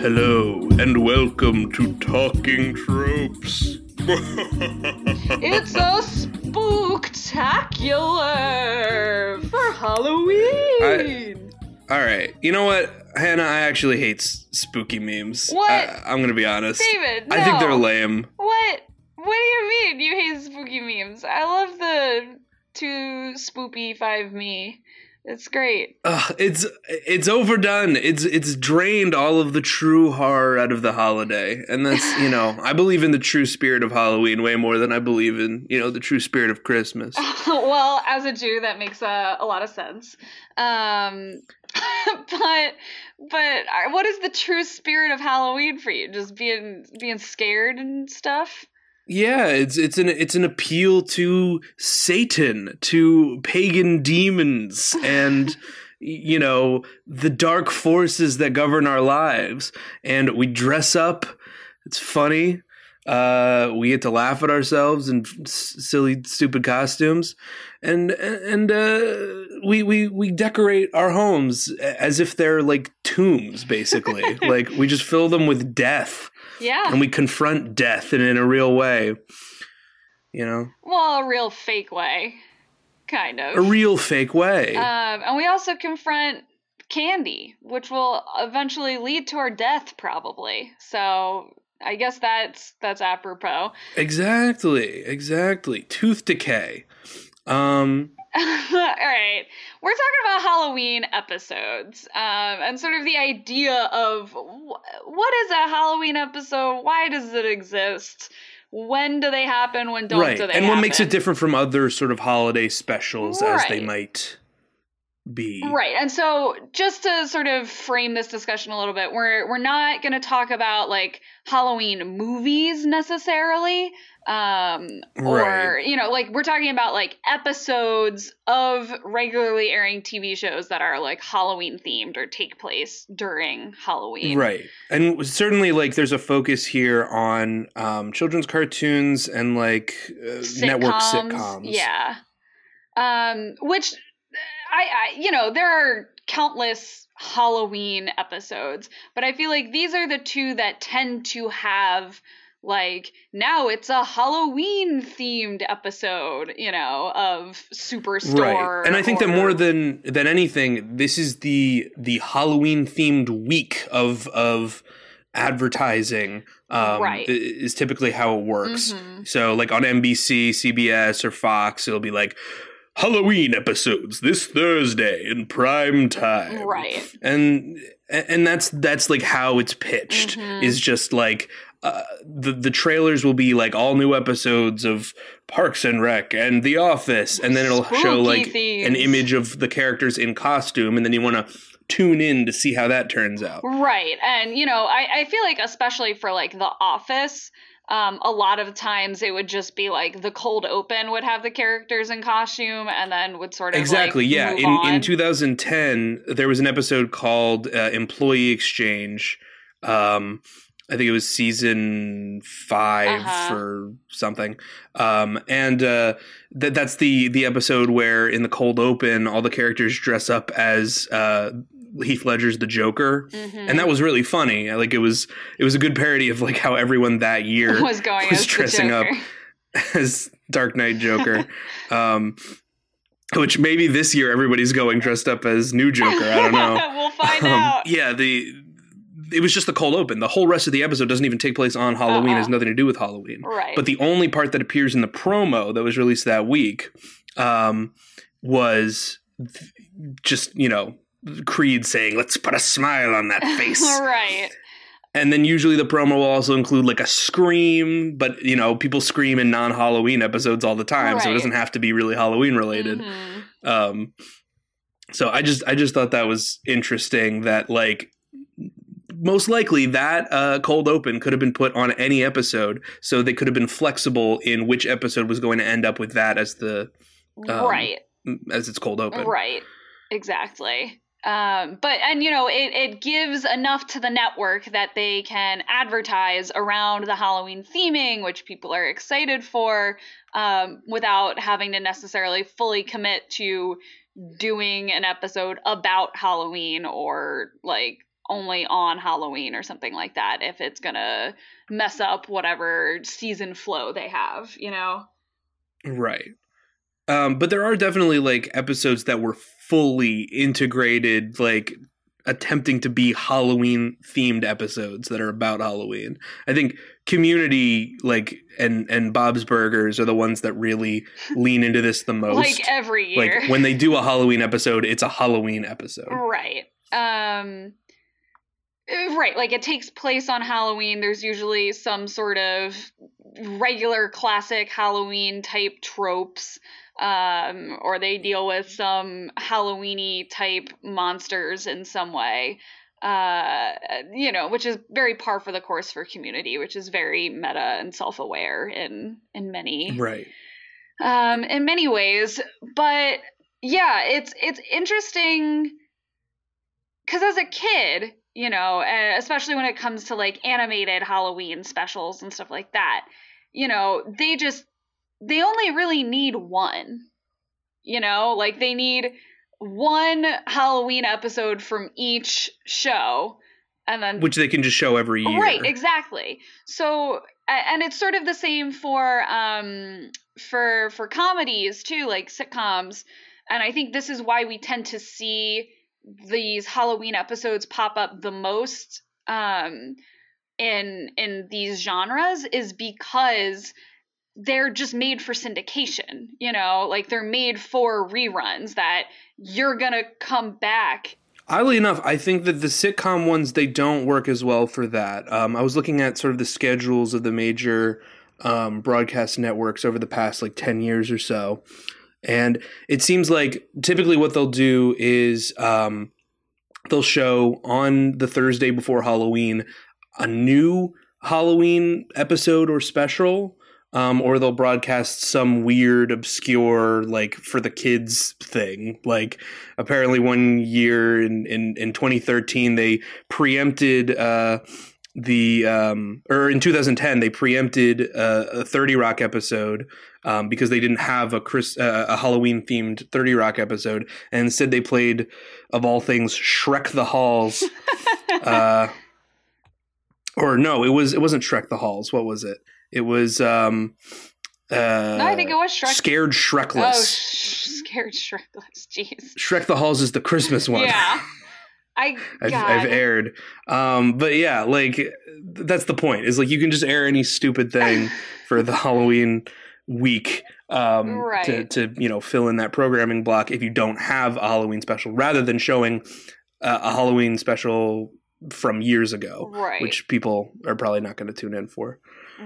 Hello, and welcome to Talking Tropes. It's a spooktacular for Halloween. All right, you know what, Hannah? I actually hate s- spooky memes. What? I, am gonna be honest. David, no. I think they're lame. What? What do you mean you hate spooky memes? I love the two spoopy five me. It's great. Ugh, it's it's overdone. It's it's drained all of the true horror out of the holiday, and that's you know I believe in the true spirit of Halloween way more than I believe in you know the true spirit of Christmas. well, as a Jew, that makes a, a lot of sense. Um, but but what is the true spirit of Halloween for you? Just being being scared and stuff. Yeah, it's it's an it's an appeal to Satan, to pagan demons, and you know the dark forces that govern our lives. And we dress up. It's funny. Uh, we get to laugh at ourselves in s- silly, stupid costumes, and and uh, we we we decorate our homes as if they're like tombs, basically. like we just fill them with death Yeah. and we confront death in, in a real way. You know, Well, a real fake way, kind of. a real fake way. Um, and we also confront candy, which will eventually lead to our death, probably. So I guess that's that's apropos. exactly, exactly. Tooth decay. Um, All right, we're talking about Halloween episodes, um, and sort of the idea of wh- what is a Halloween episode? Why does it exist? When do they happen? When don't right, do they and what makes it different from other sort of holiday specials as they might be. Right. And so just to sort of frame this discussion a little bit, we're we're not going to talk about like Halloween movies necessarily. Um or Right. you know, like we're talking about like episodes of regularly airing TV shows that are like Halloween themed or take place during Halloween. Right. And certainly, like, there's a focus here on um, children's cartoons and, like, uh, network sitcoms. Yeah. Um, which I, I, you know, there are countless Halloween episodes, but I feel like these are the two that tend to have like now it's a Halloween themed episode, you know, of Superstore. right and i think that more than than anything this is the the halloween themed week of of advertising um Right. is typically how it works Mhm. so like on nbc cbs or fox it'll be like halloween episodes this thursday in prime time Right. and and that's that's like how it's pitched Mhm. is just like uh, the the trailers will be like all new episodes of Parks and Rec and The Office, and then it'll show Spooky like an image of the characters in costume, and then you want to tune in to see how that turns out. Right. And, you know, I, I feel like, especially for like The Office, um, a lot of times it would just be like the cold open would have the characters in costume and then would sort of Exactly. like, yeah. In on. in 2010, there was an episode called uh, Employee Exchange. Um, I think it was season 5 Uh-huh. or something. Um, and uh, that that's the the episode where in the cold open, all the characters dress up as uh, Heath Ledger's the Joker. Mhm. And that was really funny. Like it was, it was a good parody of like how everyone that year was going was dressing up as Dark Knight Joker. um, which maybe this year everybody's going dressed up as New Joker. I don't know. we'll find Um, out. yeah, the it was just the cold open. The whole rest of the episode doesn't even take place on Halloween. It has Uh-uh. nothing to do with Halloween. Right. But the only part that appears in the promo that was released that week um, was th- just you know Creed saying, "Let's put a smile on that face." right. And then usually the promo will also include like a scream, but you know, people scream in non Halloween episodes all the time, so it doesn't have to be really Halloween related. Mhm. Um so I just I just thought that was interesting that like most likely that uh, cold open could have been put on any episode, so they could have been flexible in which episode was going to end up with that as the um, right. as its cold open. Right. Exactly. Um, but and you know it, it gives enough to the network that they can advertise around the Halloween theming, which people are excited for, um, without having to necessarily fully commit to doing an episode about Halloween or like only on Halloween or something like that if it's gonna mess up whatever season flow they have, you know? Right. Um, but there are definitely like episodes that were fully integrated, like attempting to be Halloween themed episodes that are about Halloween. I think Community, like and and Bob's Burgers are the ones that really lean into this the most. Like every year, like when they do a Halloween episode, it's a Halloween episode, right? Um, uh, right. Like it takes place on Halloween. There's usually some sort of regular classic Halloween type tropes um, or they deal with some Halloweeny type monsters in some way. Uh, you know, which is very par for the course for Community, which is very meta and self-aware in in many right um, in many ways. But yeah, it's it's interesting because as a kid, you know, especially when it comes to like animated Halloween specials and stuff like that, you know, they just they only really need one. You know, like they need one Halloween episode from each show and then which they can just show every year. Right, exactly. So and it's sort of the same for um for for comedies too, like sitcoms. And I think this is why we tend to see these Halloween episodes pop up the most um in in these genres is because they're just made for syndication, you know, like they're made for reruns that you're going to come back. Oddly enough, I think that the sitcom ones they don't work as well for that. Um, I was looking at sort of the schedules of the major um, broadcast networks over the past like ten years or so, and it seems like typically what they'll do is um, they'll show on the Thursday before Halloween a new Halloween episode or special um, or they'll broadcast some weird, obscure, like for the kids thing. Like apparently, one year in in, in 2013, they preempted. Uh, the um, or in 2010 they preempted uh, a 30 rock episode um, because they didn't have a Chris uh, a Halloween themed 30 rock episode and instead they played of all things Shrek the Halls uh, or no it was it wasn't Shrek the Halls what was it it was um uh, no, I think it was Shrek. Scared Shrekless. Oh, sh- scared Shrekless. Jeez. Shrek the Halls is the Christmas one. Yeah. I I've, I've, aired. Um, but yeah, like that's the point. Is like you can just air any stupid thing for the Halloween week um, right. to to you know fill in that programming block if you don't have a Halloween special, rather than showing uh, a Halloween special from years ago, right. which people are probably not going to tune in for.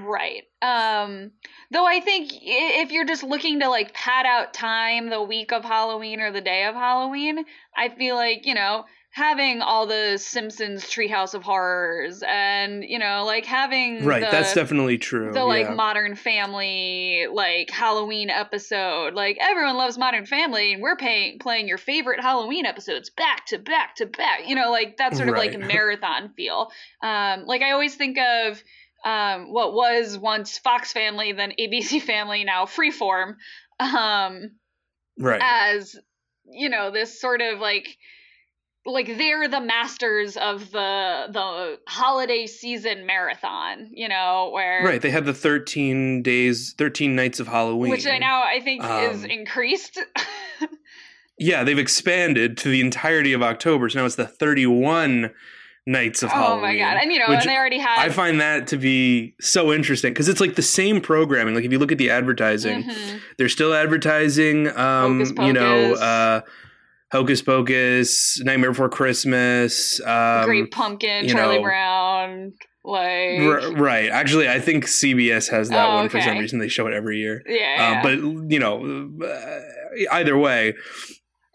Right. Um though I think if you're just looking to like pad out time the week of Halloween or the day of Halloween, I feel like, you know, having all the Simpsons Treehouse of Horrors and, you know, like having Right, the, that's definitely true. The like. Modern Family like Halloween episode. Like everyone loves Modern Family and we're paying playing your favorite Halloween episodes back to back to back. You know, like that sort of right. like marathon feel. Um like I always think of um, what was once Fox Family, then ABC Family, now Freeform, um, right? As you know, this sort of like like they're the masters of the the holiday season marathon, you know, where right they had the thirteen days, thirteen nights of Halloween, which I now I think um, is increased. yeah, they've expanded to the entirety of October, so now it's the thirty one nights of oh Halloween. my god! And you know, and they already had. I find that to be so interesting because it's like the same programming. Like if you look at the advertising, mm-hmm. they're still advertising. Um, you know, uh, Hocus Pocus, Nightmare Before Christmas, um, Great Pumpkin, Charlie know, Brown. Like r- right, actually, I think CBS has that oh, one okay. for some reason. They show it every year. Yeah, yeah. Uh, but you know, uh, either way,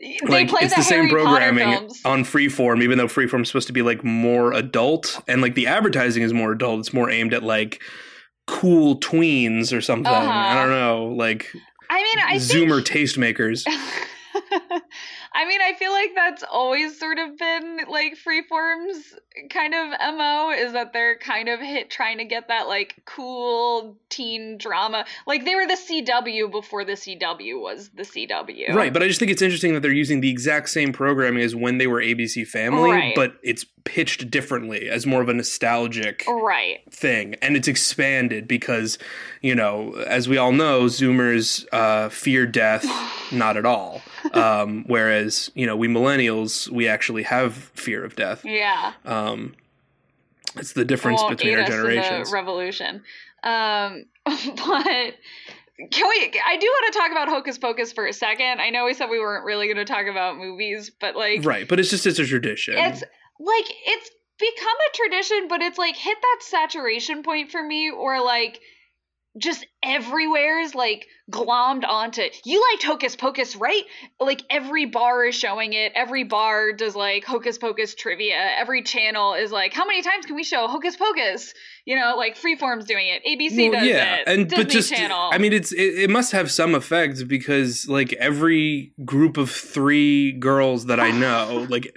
they like play it's the, the same programming on freeform even though freeform's supposed to be like more adult and like the advertising is more adult. It's more aimed at like cool tweens or something. Uh-huh. i don't know like I mean, I zoomer think, tastemakers I mean, I feel like that's always sort of been like Freeform's kind of MO is that they're kind of hit trying to get that like cool teen drama. Like they were the CW before the CW was the CW. Right, but I just think it's interesting that they're using the exact same programming as when they were ABC Family, Right. but it's pitched differently as more of a nostalgic Right. thing and it's expanded because you know as we all know zoomers uh, fear death not at all um, whereas you know we millennials we actually have fear of death Yeah. um, it's the difference between our generations The revolution. Um, but can we? I do want to talk about Hocus Pocus for a second. I know we said we weren't really going to talk about movies, but like, right but it's just it's a tradition it's like it's become a tradition, but it's like hit that saturation point for me, or like just everywhere is like glommed onto you liked hocus pocus right? Like every bar is showing it. Every bar does like hocus pocus trivia. Every channel is like how many times can we show hocus pocus? You know like freeform's doing it. Abc Well, does yeah, it. and disney but just channel. I mean, it's it, it must have some effect because like every group of three girls that I know like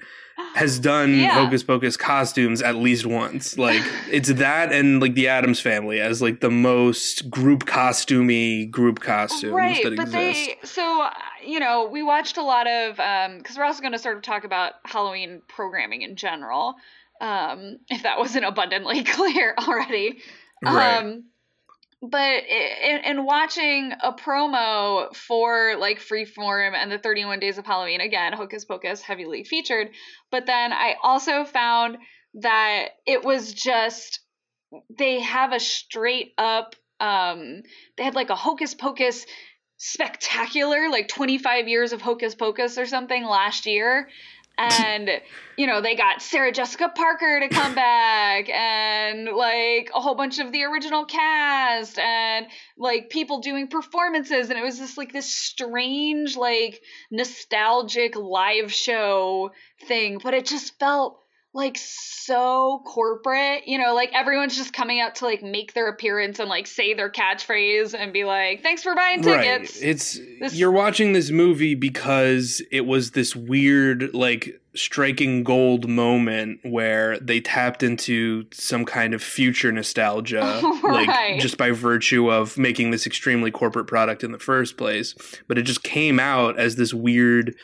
has done Yeah. Hocus Pocus costumes at least once. Like it's that and like the Addams Family as like the most group costumey group costumes right that but exist. they so uh, you know we watched a lot of um because we're also going to sort of talk about halloween programming in general um if that wasn't abundantly clear already Right. um but in, in watching a promo for like freeform and the 31 days of halloween again hocus pocus heavily featured but then i also found that it was just they have a straight up um they had like a hocus pocus spectacular like 25 years of hocus pocus or something last year and you know they got sarah jessica parker to come back and like a whole bunch of the original cast and like people doing performances. And it was just like this strange like nostalgic live show thing. But it just felt like so corporate you know like everyone's just coming out to like make their appearance and like say their catchphrase and be like thanks for buying tickets Right. It's This- you're watching this movie because it was this weird like striking gold moment where they tapped into some kind of future nostalgia Right. like just by virtue of making this extremely corporate product in the first place but it just came out as this weird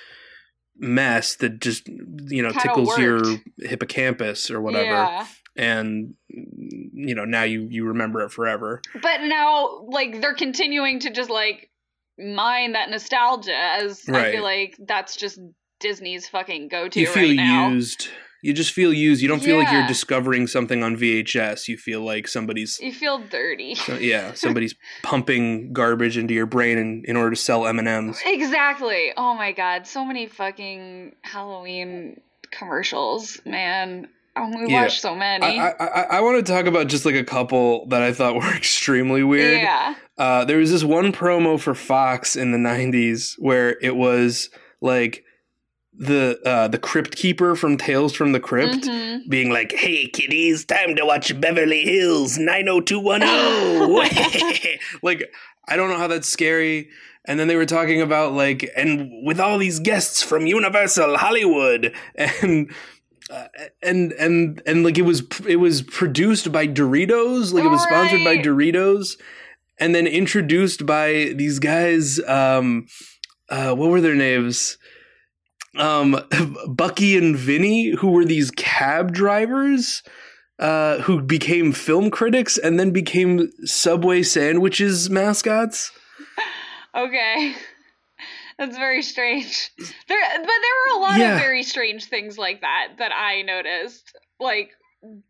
mess that just you know Kinda tickles your hippocampus or whatever. Yeah. And you know now you you remember it forever. But now like they're continuing to just like mine that nostalgia as i feel like that's just disney's fucking go-to you feel right now. used you just feel used. You don't feel like you're discovering something on vhs you feel like somebody's you feel dirty. So, yeah somebody's pumping garbage into your brain in, in order to sell m&ms exactly. Oh my god. So many fucking halloween commercials man. Oh, we Yeah. watched so many. I, I, I, I want to talk about just like a couple that I thought were extremely weird. yeah. Uh, there was this one promo for Fox in the '90s where it was like the uh, the crypt keeper from Tales from the Crypt Mhm. being like, "Hey kiddies, time to watch Beverly Hills 90210." like I don't know how that's scary. And then they were talking about like, and with all these guests from Universal Hollywood, and uh, and and and like it was it was produced by Doritos, like it was sponsored by Doritos, and then introduced by these guys. Um, uh, what were their names? Um, Bucky and Vinny, who were these cab drivers. Uh, who became film critics and then became Subway sandwiches mascots? Okay. That's very strange. There but there were a lot Yeah. of very strange things like that that I noticed. Like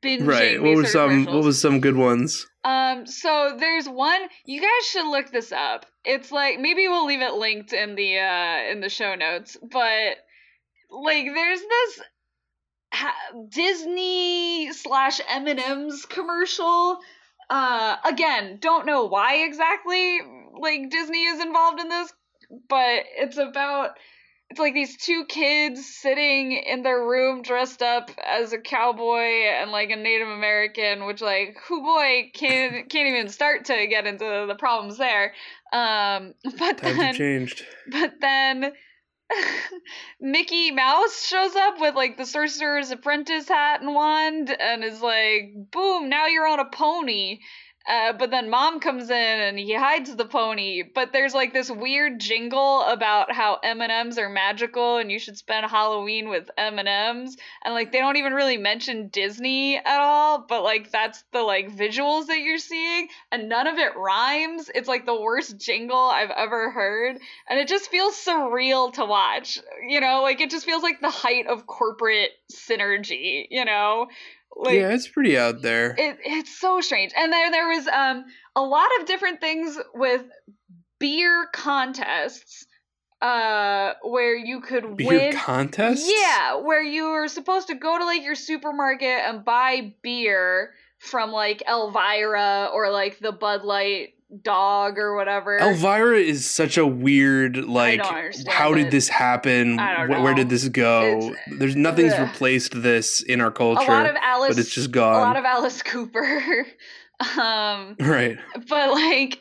binging Right. What were some? What was some good ones? Um so there's one you guys should look this up. It's like maybe we'll leave it linked in the uh in the show notes, but like there's this Disney slash M&M's commercial. Uh, again, don't know why exactly like Disney is involved in this, but it's about it's like these two kids sitting in their room dressed up as a cowboy and like a Native American, which like who boy can't can't even start to get into the problems there. Um, but Times have then changed. but then Mickey Mouse shows up with like the Sorcerer's Apprentice hat and wand and is like, boom, now you're on a pony. Uh, but then mom comes in and he hides the pony. But there's like this weird jingle about how M and M's are magical and you should spend Halloween with M and M's. And like they don't even really mention Disney at all. But like that's the like visuals that you're seeing, and none of it rhymes. It's like the worst jingle I've ever heard, and it just feels surreal to watch. You know, like it just feels like the height of corporate synergy. You know, like, yeah, it's pretty out there. It, it's so strange. And there there was um a lot of different things with beer contests uh where you could beer win contests. Yeah, where you were supposed to go to like your supermarket and buy beer from like Elvira or like the Bud Light dog or whatever. Elvira is such a weird like how did this happen? Where, where, did this go? It's, There's nothing's ugh. replaced this in our culture. A lot of Alice but it's just gone. A lot of Alice Cooper. um Right. But like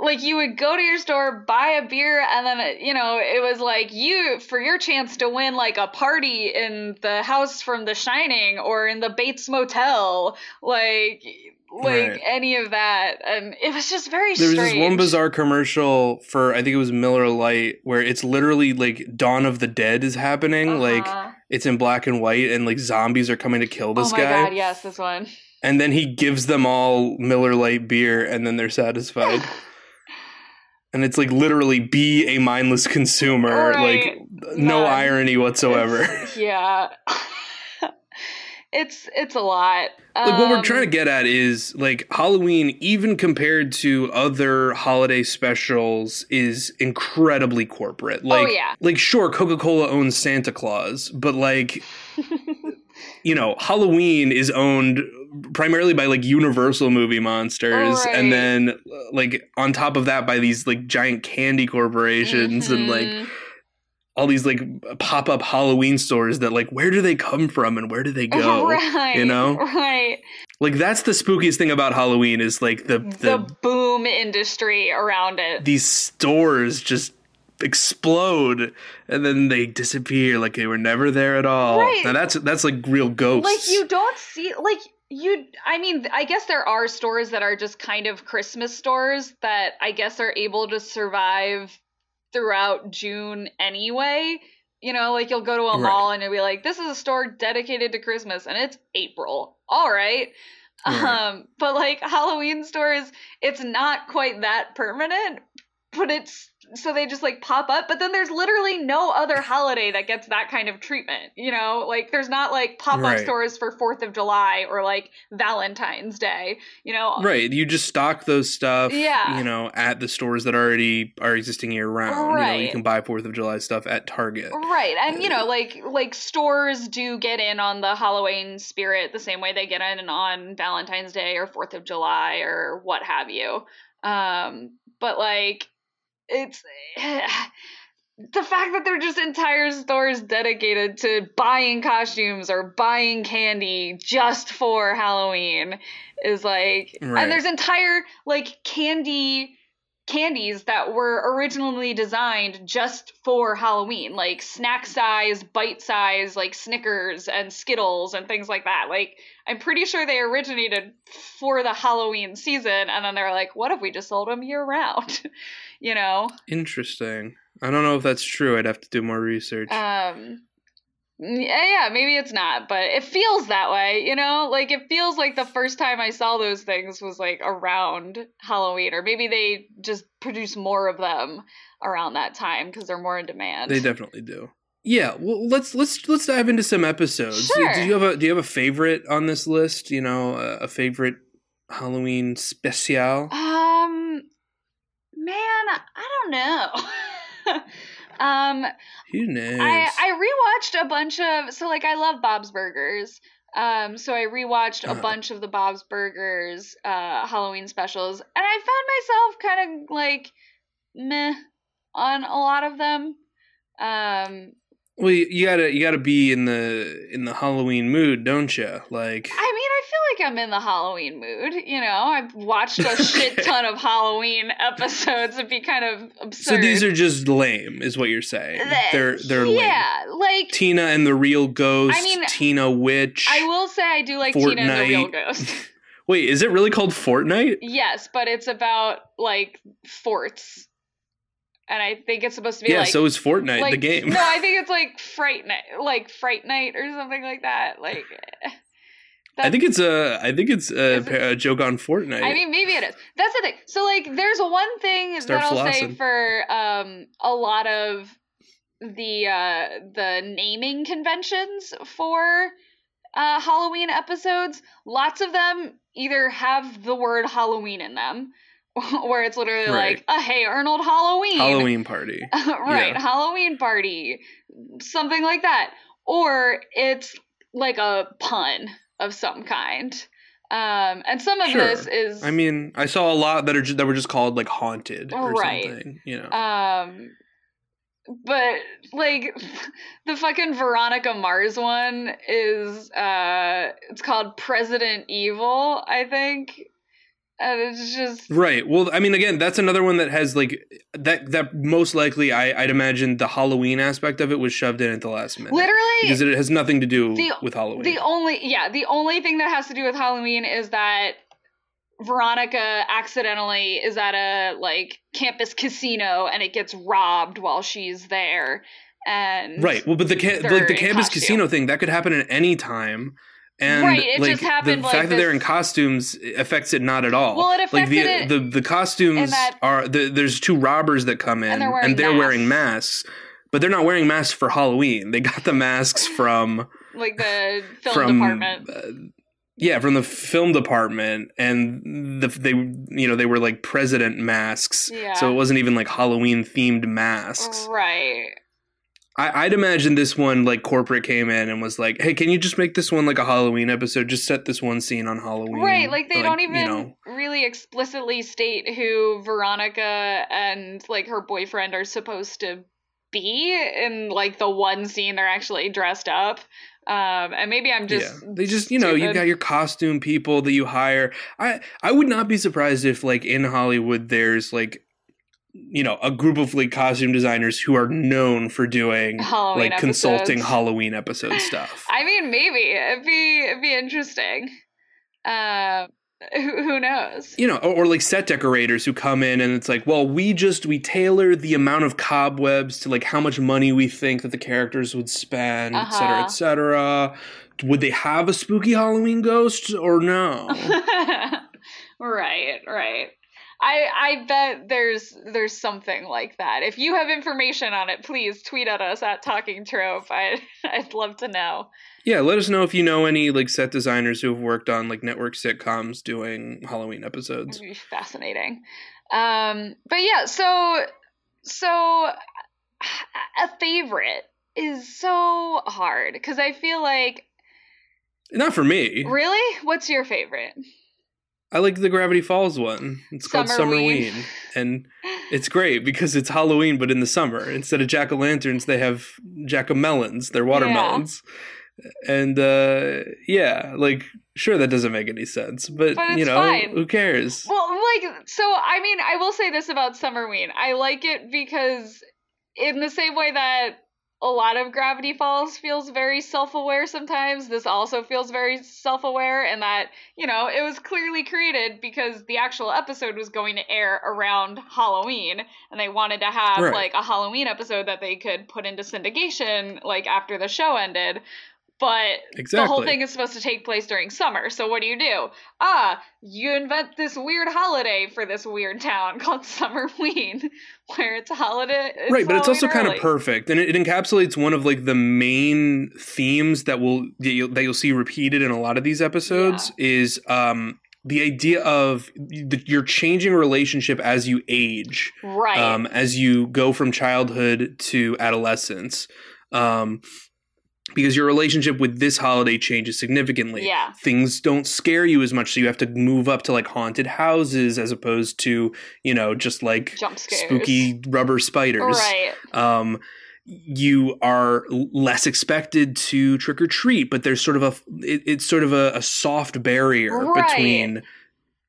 like you would go to your store buy a beer and then you know it was like you for your chance to win like a party in the house from the shining or in the bates motel like like right. any of that. And it was just very there was this one bizarre commercial for i think it was miller lite where it's literally like dawn of the dead is happening. Uh-huh. like it's in black and white and like zombies are coming to kill this oh my guy. God yes this one. And then he gives them all miller lite beer and then they're satisfied. And it's like literally be a mindless consumer. Right. like no None. irony whatsoever. Yeah it's it's a lot like what we're trying to um, get at is like halloween even compared to other holiday specials is incredibly corporate oh, like oh, yeah. like sure coca-cola owns santa claus but like you know halloween is owned primarily by like Universal movie monsters, right. and then like on top of that by these like giant candy corporations mm-hmm. and like mm-hmm. All these like pop up Halloween stores that like where do they come from and where do they go? Right, you know, right? Like that's the spookiest thing about Halloween is like the the, the boom industry around it. These stores just explode and then they disappear like they were never there at all. Right. Now that's that's like real ghosts. Like you don't see like you i mean i guess there are stores that are just kind of christmas stores that i guess are able to survive throughout june anyway you know like you'll go to a right. mall and you'll be like this is a store dedicated to christmas and it's april all right right. um but like halloween stores it's not quite that permanent but it's so they just like pop up but then there's literally no other holiday that gets that kind of treatment you know? Like there's not like pop-up right. stores for fourth of july or like valentine's day you know? Right you just stock those stuff yeah. you know at the stores that already are existing year round right. you know? You can buy fourth of july stuff at target. Right and you know like like stores do get in on the halloween spirit the same way they get in on valentine's day or fourth of july or what have you. Um but like it's the fact that they're just entire stores dedicated to buying costumes or buying candy just for Halloween is like right. and there's entire like candy candies that were originally designed just for Halloween, like snack size, bite size, like Snickers and Skittles and things like that. Like, I'm pretty sure they originated for the Halloween season, and then they're like, what if we just sold them year round? you know? Interesting. I don't know if that's true. I'd have to do more research. Um, yeah, maybe it's not, but it feels that way, you know? Like it feels like the first time I saw those things was like around Halloween or maybe they just produce more of them around that time because they're more in demand. They definitely do. Yeah, well let's let's let's dive into some episodes. Sure. Do you have a do you have a favorite on this list, you know, a, a favorite Halloween special? I don't know. Um, Who knows? I I rewatched a bunch of so like I love Bob's Burgers. Um, so I rewatched a uh bunch of the Bob's Burgers uh Halloween specials, and I found myself kind of like meh on a lot of them. Um, Well, you gotta you gotta be in the in the Halloween mood, don't you? Like, I mean, I feel like I'm in the Halloween mood. You know, I've watched a shit ton of Halloween episodes. It'd be kind of absurd. so these are just lame, is what you're saying? They're they're lame. yeah, like Tina and the Real Ghost. I mean, Tina Witch. I will say I do like Tina and the Real Ghost. Wait, is it really called Fort Night? yes, but it's about like forts, and I think it's supposed to be like. Yeah, like so is Fortnite like the game. no, I think it's like Fright Night, like Fright Night or something like that. Like, I think it's a I think it's a, it- a joke on Fortnite. I mean, maybe it is. That's the thing. So, like, there's one thing Start that I'll say for um a lot of the uh the naming conventions for uh Halloween episodes. Lots of them either have the word Halloween in them, where it's literally Right. like a Hey Arnold Halloween, Halloween party. right, Yeah. Halloween party, something like that, or it's like a pun of some kind. Um, and some of Sure. this is I mean, I saw a lot that are ju- that were just called like haunted or Right. something. You know. Um, but like the fucking Veronica Mars one is uh, it's called President Evil, I think, and it's just Right. Well, I mean, again, that's another one that has like that. That most likely, I, I'd imagine the Halloween aspect of it was shoved in at the last minute literally because it has nothing to do The- with Halloween. the only yeah the only thing that has to do with Halloween is that Veronica accidentally is at a like campus casino and it gets robbed while she's there, and right. Well, but the ca- like the campus costume. casino thing that could happen at any time. And Right, it like, just happened, the like, fact that they're in costumes affects it not at all. Well, it like the, it the the costumes that- are the, there's two robbers that come in And they're wearing wearing masks, but they're not wearing masks for Halloween. They got the masks from like the film from department. uh, yeah, from the film department, and the, they you know they were like president masks, Yeah. so it wasn't even like Halloween themed masks. Right. I, I'd imagine this one like corporate came in and was like, "Hey, can you just make this one like a Halloween episode? Just set this one scene on Halloween." Right, like they don't even you know. really explicitly state who Veronica and like her boyfriend are supposed to be in like the one scene they're actually dressed up. Um and maybe I'm just yeah, they just you know you got your costume people that you hire. I I would not be surprised if like in Hollywood there's like you know a group of like costume designers who are known for doing Halloween like consulting. Halloween episode stuff. I mean maybe it'd be it'd be interesting. Um who, who knows? you know, or, or like set decorators who come in and it's like, well, we just we tailor the amount of cobwebs to like how much money we think that the characters would spend, et cetera, Uh-huh. et cetera. Would they have a spooky Halloween ghost or no? right, right. I I bet there's there's something like that. If you have information on it, please tweet at us at Talking Trope. I I'd love to know. yeah, let us know if you know any like set designers who have worked on like network sitcoms doing Halloween episodes. Fascinating. Um, but yeah, so so a favorite is so hard because I feel like Not for me. really, what's your favorite? I like the Gravity Falls one. It's called Summerween. Summerween. And it's great because it's Halloween, but in the summer. Instead of jack o' lanterns, they have jack o' melons. They're watermelons. And uh, yeah, like, sure, that doesn't make any sense. But, But you know, fine. who cares? Well, like, so I mean, I will say this about Summerween. I like it because, in the same way that a lot of Gravity Falls feels very self aware sometimes, this also feels very self aware, and that, you know, it was clearly created because the actual episode was going to air around Halloween, and they wanted to have, Right. like, a Halloween episode that they could put into syndication, like, after the show ended. But exactly. the whole thing is supposed to take place during summer. So what do you do? Ah, you invent this weird holiday for this weird town called Summerween, where it's holiday. It's right, but it's also Halloween kind of perfect, and it, it encapsulates one of like the main themes that will that you'll, that you'll see repeated in a lot of these episodes is um the idea of the, your changing relationship as you age, Right. um, as you go from childhood to adolescence, um, because your relationship with this holiday changes significantly yeah. things don't scare you as much so you have to move up to like haunted houses as opposed to you know just like Jump scares. spooky rubber spiders Right. um you are less expected to trick or treat, but there's sort of a it, it's sort of a, a soft barrier Right. between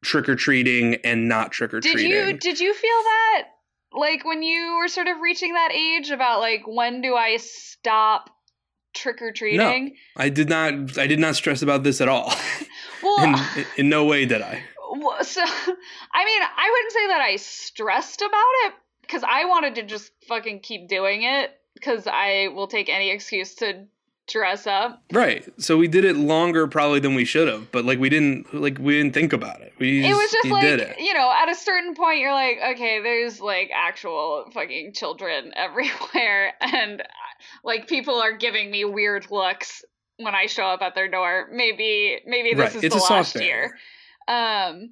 trick or treating and not trick or treating. Did you did you feel that like when you were sort of reaching that age about like when do I stop trick or treating? No, I did not. I did not stress about this at all. Well, in, in no way did I. Well, so I mean, I wouldn't say that I stressed about it because I wanted to just fucking keep doing it because I will take any excuse to dress up. Right. So we did it longer probably than we should have, but like we didn't like we didn't think about it. We it was just like did it. you know, at a certain point, you're like, okay, there's like actual fucking children everywhere, and like people are giving me weird looks when I show up at their door. Maybe maybe this Right, is it's the last year. Um,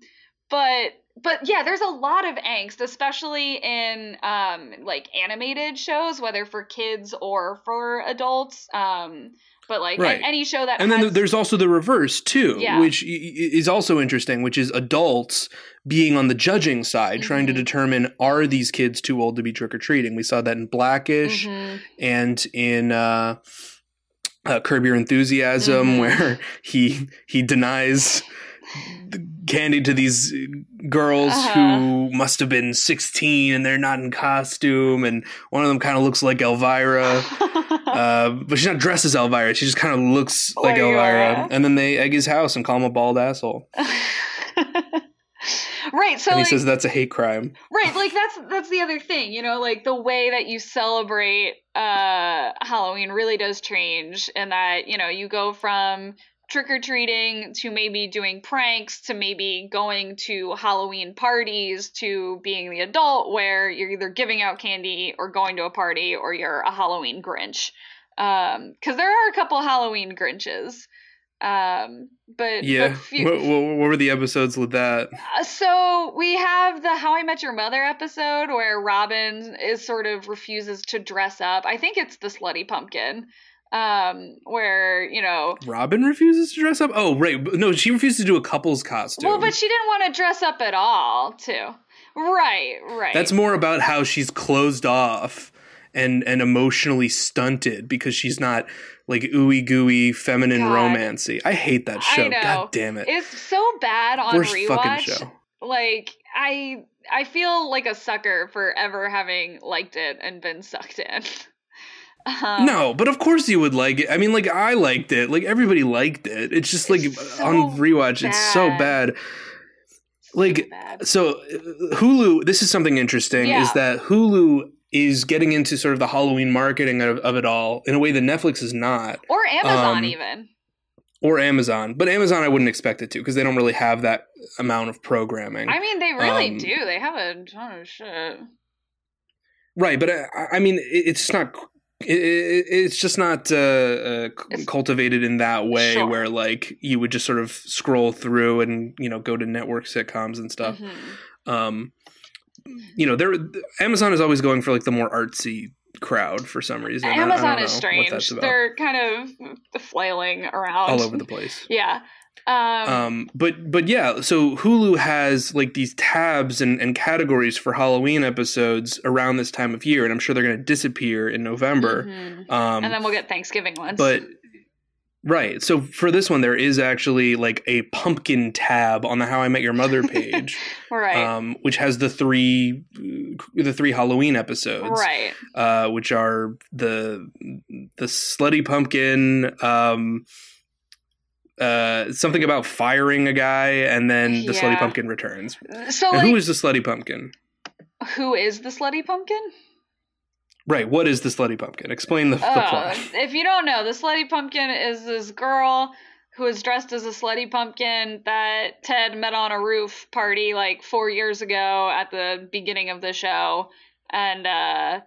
but but yeah, there's a lot of angst, especially in um like animated shows, whether for kids or for adults. Um, but like Right. any show that And then there's also the reverse too, Yeah. which is also interesting, which is adults being on the judging side, trying to Mhm. determine are these kids too old to be trick or treating. We saw that in Blackish Mhm. and in uh, uh, Curb Your Enthusiasm, Mhm. where he he denies candy to these girls Uh-huh. who must have been 16 and they're not in costume, and one of them kind of looks like Elvira. Uh, but she's not dressed as Elvira. She just kind of looks like. Elvira. And then they egg his house and call him a bald asshole. right, so and he like, says that's a hate crime. right, like that's that's the other thing, you know, like the way that you celebrate uh Halloween really does change and that, you know, you go from trick or treating to maybe doing pranks to maybe going to Halloween parties to being the adult where you're either giving out candy or going to a party or you're a Halloween Grinch. Um, because there are a couple Halloween Grinches. Um, but Yeah. but few- What, what, what were the episodes with that? uh, so we have the How I Met Your Mother episode where Robin is sort of refuses to dress up. I think it's the slutty pumpkin. Um, where, you know, Robin refuses to dress up? Oh, right. No, she refused to do a couple's costume. well, but she didn't want to dress up at all, too. Right, right. That's more about how she's closed off and and emotionally stunted because she's not like ooey gooey feminine God. romancy. I hate that show. God damn it. It's so bad on Worst rewatch. fucking show. Like I I feel like a sucker for ever having liked it and been sucked in. Um, no, but of course you would like it. I mean, like I liked it. Like everybody liked it. It's just like It's so on rewatch, it's so bad. bad. Like bad. so, uh, Hulu. This is something interesting. Yeah. Is that Hulu is getting into sort of the Halloween marketing of, of it all in a way that Netflix is not, or Amazon um, even. or Amazon. But Amazon, I wouldn't expect it to because they don't really have that amount of programming. I mean, they really um, do. They have a ton of shit. Right, but I, I mean, it's not. It, it, it's just not uh, uh, cultivated in that way, Sure. where like you would just sort of scroll through and you know go to network sitcoms and stuff. Mhm. Um, you know, there Amazon is always going for like the more artsy crowd for some reason. I- I don't Amazon is strange. They're kind of flailing around all over the place. Yeah. Um, Um, but but yeah, so Hulu has like these tabs and, and categories for Halloween episodes around this time of year, and I'm sure they're going to disappear in November. mhm. Um, and then we'll get Thanksgiving ones. but right, so for this one, there is actually like a pumpkin tab on the How I Met Your Mother page, right, um, which has the three the three Halloween episodes, right. uh, which are the the slutty pumpkin. Uh, something about firing a guy, and then the slutty pumpkin returns. So, like, who is the slutty pumpkin? who is the slutty pumpkin? Right. What is the slutty pumpkin? Explain the, the Uh, plot. if you don't know, the slutty pumpkin is this girl who is dressed as a slutty pumpkin that Ted met on a roof party like four years ago at the beginning of the show, and uh,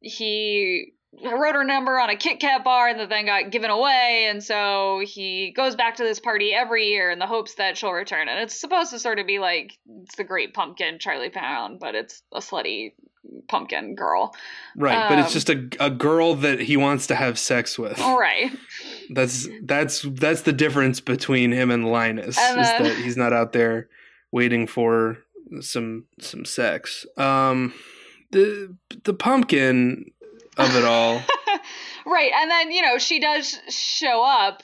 he wrote her number on a Kit Kat bar and that then got given away, and so he goes back to this party every year in the hopes that she'll return. And it's supposed to sort of be like it's the Great Pumpkin, Charlie Brown, but it's a slutty pumpkin girl. Right, but it's um, just a, a girl that he wants to have sex with. All right. That's that's that's the difference between him and Linus And is that he's not out there waiting for some some sex. Um, the the pumpkin of it all. right, and then you know she does show up.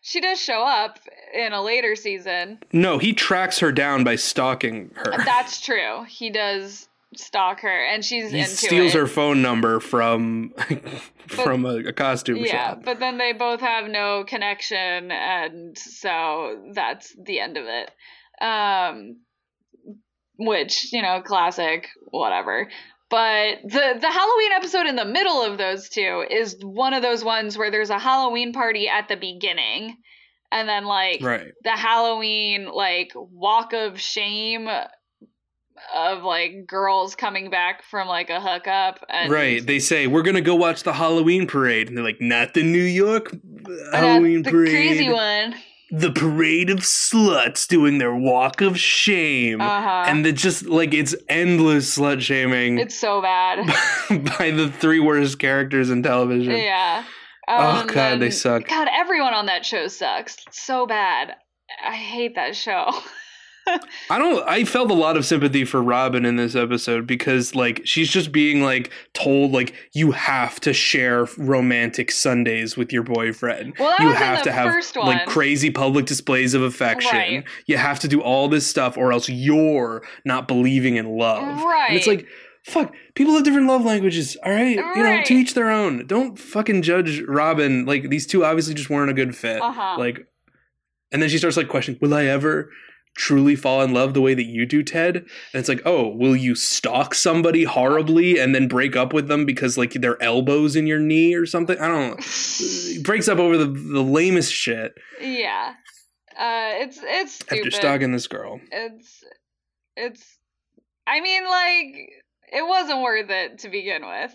She does show up in a later season. No, he tracks her down by stalking her. That's true. He does stalk her, and she's he steals it. her phone number from from a, a costume yeah, shop. but then they both have no connection, and so that's the end of it. Um, which you know, classic, whatever. But the the Halloween episode in the middle of those two is one of those ones where there's a Halloween party at the beginning, and then like Right. the Halloween like walk of shame of like girls coming back from like a hookup and Right. They say we're gonna go watch the Halloween parade, and they're like, "Not the New York Halloween the parade, crazy one. The parade of sluts doing their walk of shame." Uh-huh. And it's just like it's endless slut shaming It's so bad. by the three worst characters in television. yeah. Oh Um, god, they suck. God, everyone on that show sucks. It's so bad. I hate that show. I don't. I felt a lot of sympathy for Robin in this episode because, like, she's just being like told, like, you have to share romantic Sundays with your boyfriend. Well, that you have to have like crazy public displays of affection. Right. You have to do all this stuff, or else you're not believing in love. And it's like, fuck. People have different love languages. All right, you know, Right. to each their own. Don't fucking judge Robin. Like, these two obviously just weren't a good fit. Uh-huh. Like, and then she starts like questioning, "Will I ever?" Truly fall in love the way that you do ted and it's like oh will you stalk somebody horribly and then break up with them because like their elbows in your knee or something i don't know breaks up over the, the lamest shit yeah. Uh, it's it's stupid. after stalking this girl It's it's. I mean, like it wasn't worth it to begin with.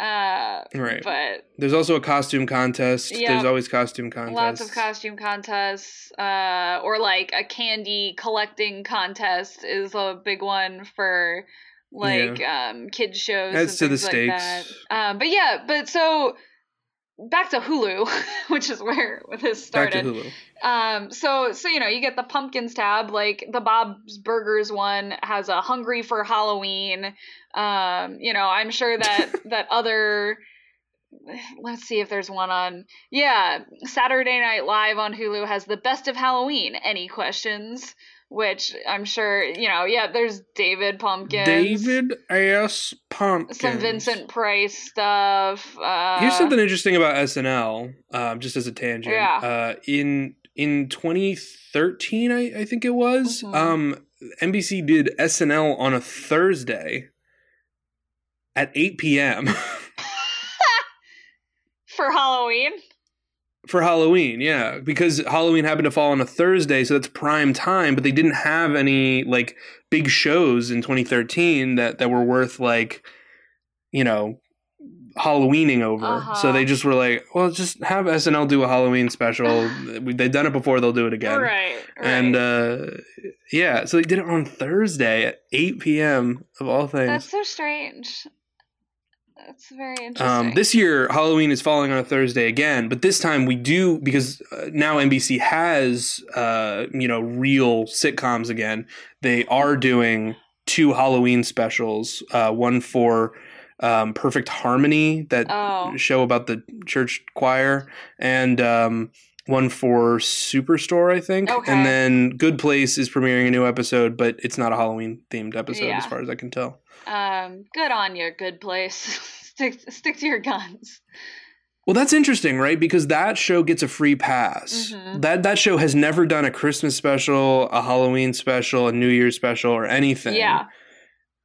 Uh, right but there's also a costume contest Yeah. there's always costume contests lots of costume contests uh or like a candy collecting contest is a big one for like um kids shows and to the like that. stakes. um but yeah but so back to hulu which is where this back to started. Hulu. Um so so you know you get the pumpkins tab like the bob's burgers one has a hungry for halloween. Um you know i'm sure that that other let's see if there's one on yeah saturday night live on hulu has the best of halloween. Any questions which i'm sure you know yeah there's david pumpkins david ass pumpkins some vincent price stuff uh Here's something interesting about SNL, um, just as a tangent. Yeah. Uh, in in 2013, I, I think it was, Mhm. um, NBC did SNL on a Thursday at 8 p.m. for halloween for Halloween. Yeah, because Halloween happened to fall on a Thursday, so that's prime time. But they didn't have any like big shows in 2013 that that were worth like, you know. Halloweening over, Uh-huh. so they just were like, "Well, just have SNL do a Halloween special. They've done it before; they'll do it again." right. And uh, yeah, so they did it on Thursday at 8 p.m. of all things. That's so strange. That's very interesting. Um, this year, Halloween is falling on a Thursday again, but this time we do because uh, now NBC has uh, you know real sitcoms again. They are doing two Halloween specials. Uh, one for um, Perfect Harmony, that Oh. show about the church choir, and um, one for Superstore, I think. Okay. And then Good Place is premiering a new episode, but it's not a Halloween themed episode Yeah. as far as I can tell. Um, good on you, good place. stick stick to your guns. Well, that's interesting, right? Because that show gets a free pass. Mhm. That that show has never done a Christmas special, a Halloween special, a New Year's special, or anything. Yeah.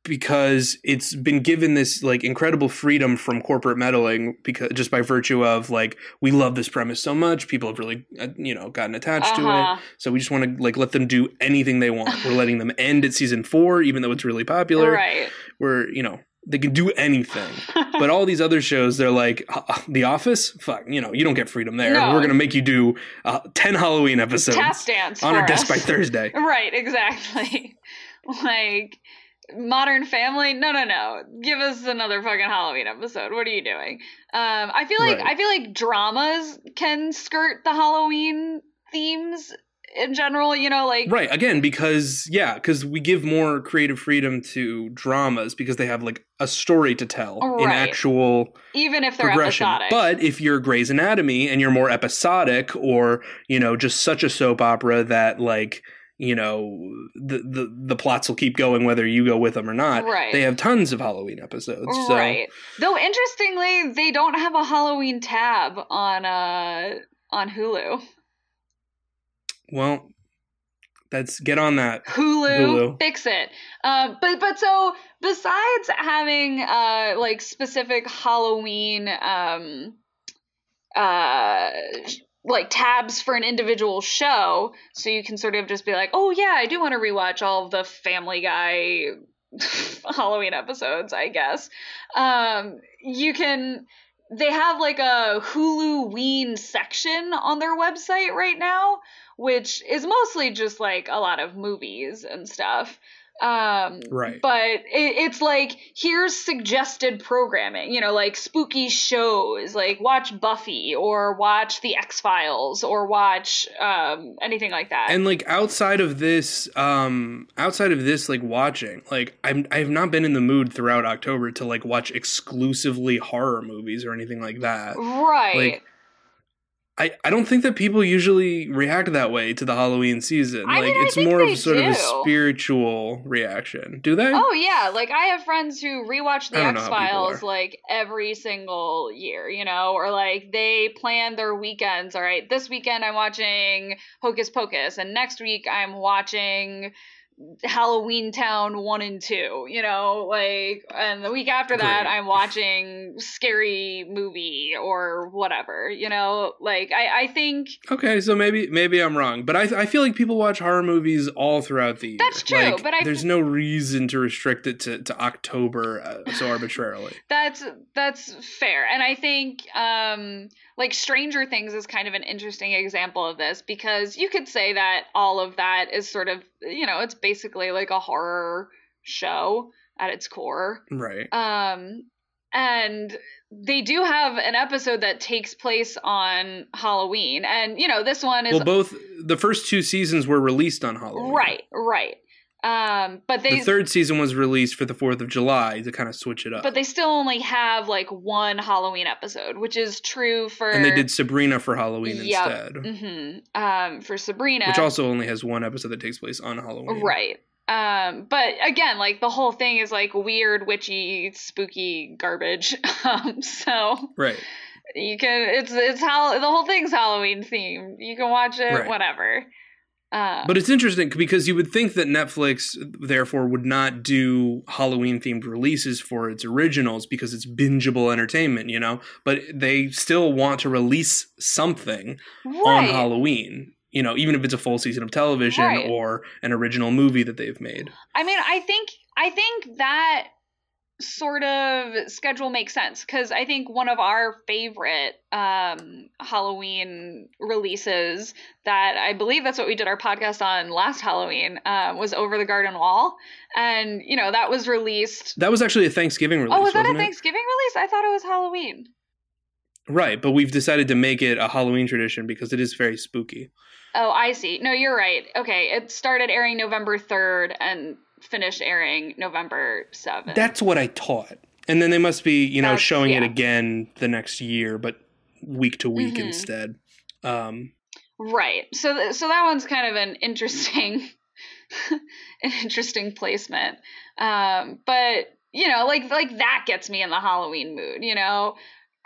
Because it's been given this like incredible freedom from corporate meddling because just by virtue of like we love this premise so much, people have really uh, you know gotten attached to it. Uh-huh. So we just want to like let them do anything they want. We're letting them end at season four, even though it's really popular. Right. We're you know they can do anything but all these other shows they're like "Uh, the office fuck you know you don't get freedom there No. we're gonna make you do uh, 10 halloween episodes tap dance on our desk by thursday Right, exactly. like Modern Family? No, no, no. Give us another fucking Halloween episode. What are you doing? Um, I feel like Right. I feel like dramas can skirt the Halloween themes in general, you know, like right again because yeah, because we give more creative freedom to dramas because they have like a story to tell in actual even if they're progression. episodic. But if you're Grey's Anatomy and you're more episodic, or you know, just such a soap opera that like you know the the, the plots will keep going whether you go with them or not. Right. They have tons of Halloween episodes. So Right. Though interestingly, they don't have a Halloween tab on uh on Hulu. well, that's get on that. Hulu, Hulu. fix it. Um, but but so besides having uh like specific Halloween um uh like tabs for an individual show, so you can sort of just be like, oh yeah, I do want to rewatch all the Family Guy Halloween episodes, I guess. Um, you can. They have like a Huluween section on their website right now, which is mostly just like a lot of movies and stuff. Um, Right. But it, it's like here's suggested programming, you know, like spooky shows, like watch Buffy or watch The X Files or watch um, anything like that. and like outside of this um outside of this like watching like i'm i've not been in the mood throughout october to like watch exclusively horror movies or anything like that right. like, i i don't think that people usually react that way to the halloween season. I like mean, it's more of sort of a spiritual reaction. Do they? Oh yeah, like I have friends who rewatch the I don't know X Files like every single year, you know, or like they plan their weekends. All right, this weekend I'm watching Hocus Pocus, and next week I'm watching Halloween Town one and two, you know, like, and the week after that Great. I'm watching Scary Movie or whatever, you know, like I I think okay so maybe maybe i'm wrong but i i feel like people watch horror movies all throughout the year That's true, Like, but I- there's no reason to restrict it to, to october uh, so arbitrarily That's that's fair. And I think um like Stranger Things is kind of an interesting example of this because you could say that all of that is sort of, you know, it's basically like a horror show at its core. right Um and they do have an episode that takes place on Halloween. And you know, this one is well both the first two seasons were released on halloween right, right. Um but they the third season was released for the Fourth of July to kind of switch it up. but they still only have like one Halloween episode, which is true for and they did Sabrina for Halloween Yep. instead, hmm Um, for Sabrina, which also only has one episode that takes place on Halloween. right. Um, but again, like the whole thing is like weird, witchy, spooky garbage. Um, so Right. you can it's it's how the whole thing's Halloween themed. You can watch it, Right. whatever. Uh, But it's interesting because you would think that Netflix, therefore, would not do Halloween themed releases for its originals because it's bingeable entertainment, you know? But they still want to release something on. Halloween, you know, even if it's a full season of television Right. or an original movie that they've made. I mean, I think I think that sort of schedule makes sense because I think one of our favorite um, Halloween releases that I believe that's what we did our podcast on last Halloween uh, was Over the Garden Wall, and you know that was released. That was actually a Thanksgiving release. oh, was that a wasn't it? Thanksgiving release? I thought it was Halloween. Right, but we've decided to make it a Halloween tradition because it is very spooky. Oh, I see. No, you're right. Okay, it started airing November third and finished airing November seventh. That's what I taught. And then they must be, you know, That's- showing it again the next year, but week to week Mhm. instead. Um, Right. So th- so that one's kind of an interesting an interesting placement. Um but you know, like like that gets me in the Halloween mood, you know.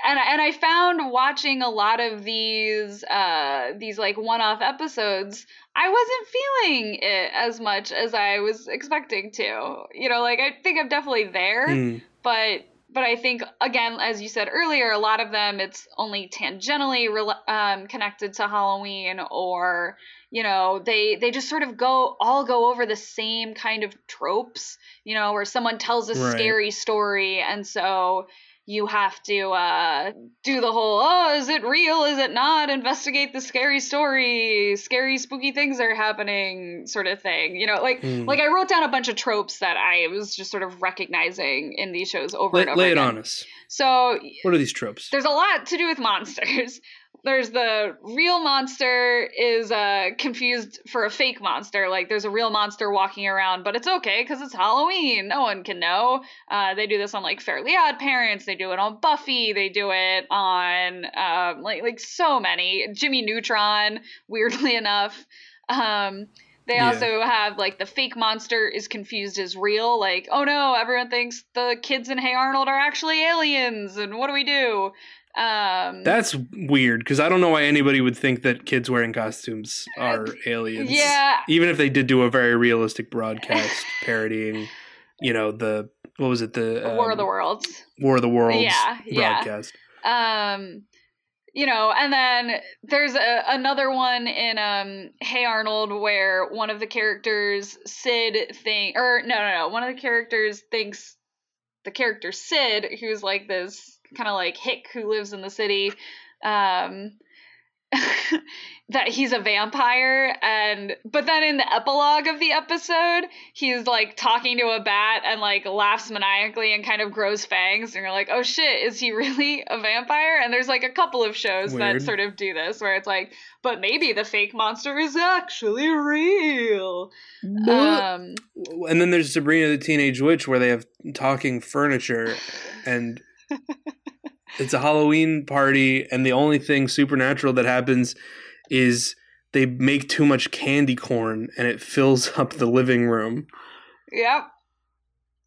And and I found watching a lot of these uh these like one-off episodes, I wasn't feeling it as much as I was expecting to. You know, like I think I'm definitely there hmm. but but I think again, as you said earlier, a lot of them it's only tangentially rel- um, connected to Halloween, or you know they they just sort of go all go over the same kind of tropes, you know, where someone tells a Right. scary story, and so you have to uh, do the whole oh is it real is it not investigate the scary story scary spooky things are happening sort of thing you know like Hmm. like I wrote down a bunch of tropes that I was just sort of recognizing in these shows over lay, and over lay it on us. So What are these tropes? there's a lot to do with monsters. There's the real monster is uh confused for a fake monster. Like there's a real monster walking around but it's okay because it's halloween. No one can know. Uh they do this on like fairly odd parents. They do it on buffy. They do it on um like like so many. Jimmy neutron weirdly enough. Um they Yeah. also have like the fake monster is confused as real. Like oh no everyone thinks the kids in hey arnold are actually aliens and what do we do um That's weird because I don't know why anybody would think that kids wearing costumes are aliens. yeah Even if they did do a very realistic broadcast parodying, you know, the what was it, the War of the um, Worlds. War of the Worlds Yeah, yeah. broadcast. Um, you know, and then there's a, another one in um Hey Arnold where one of the characters Sid think or no no no one of the characters thinks the character Sid who's like this kind of like hick who lives in the city um that he's a vampire and but then in the epilogue of the episode he's like talking to a bat and like laughs maniacally and kind of grows fangs and you're like oh shit is he really a vampire and there's like a couple of shows Weird. that sort of do this where it's like but maybe the fake monster is actually real um and then there's Sabrina the Teenage Witch where they have talking furniture and it's a Halloween party and the only thing supernatural that happens is they make too much candy corn and it fills up the living room. yep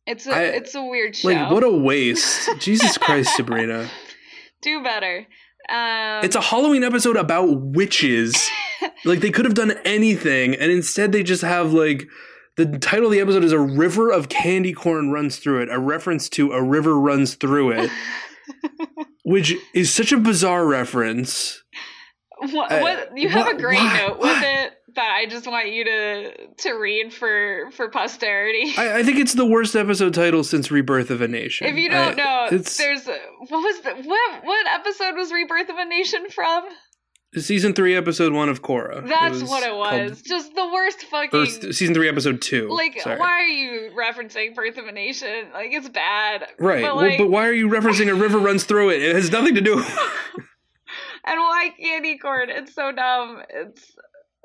it's a I- it's a weird show Like what a waste. Jesus Christ, Sabrina. do better um It's a Halloween episode about witches. like they could have done anything and instead they just have like the title of the episode is a river of candy corn runs through it, a reference to a river runs through it, which is such a bizarre reference. What, Uh, what you have what- a great note with it that I just want you to to read for for posterity. I, I think it's the worst episode title since Rebirth of a Nation. if you don't I- know, it's there's what was the what what episode was Rebirth of a Nation from? Season three, episode one of Korra. That's was what it was. Just the worst fucking. First, season three, episode two. like, Sorry. why are you referencing Birth of a Nation? Like, it's bad. Right. But, well, but why are you referencing a river runs through it? It has nothing to do. and why candy corn? It's so dumb. It's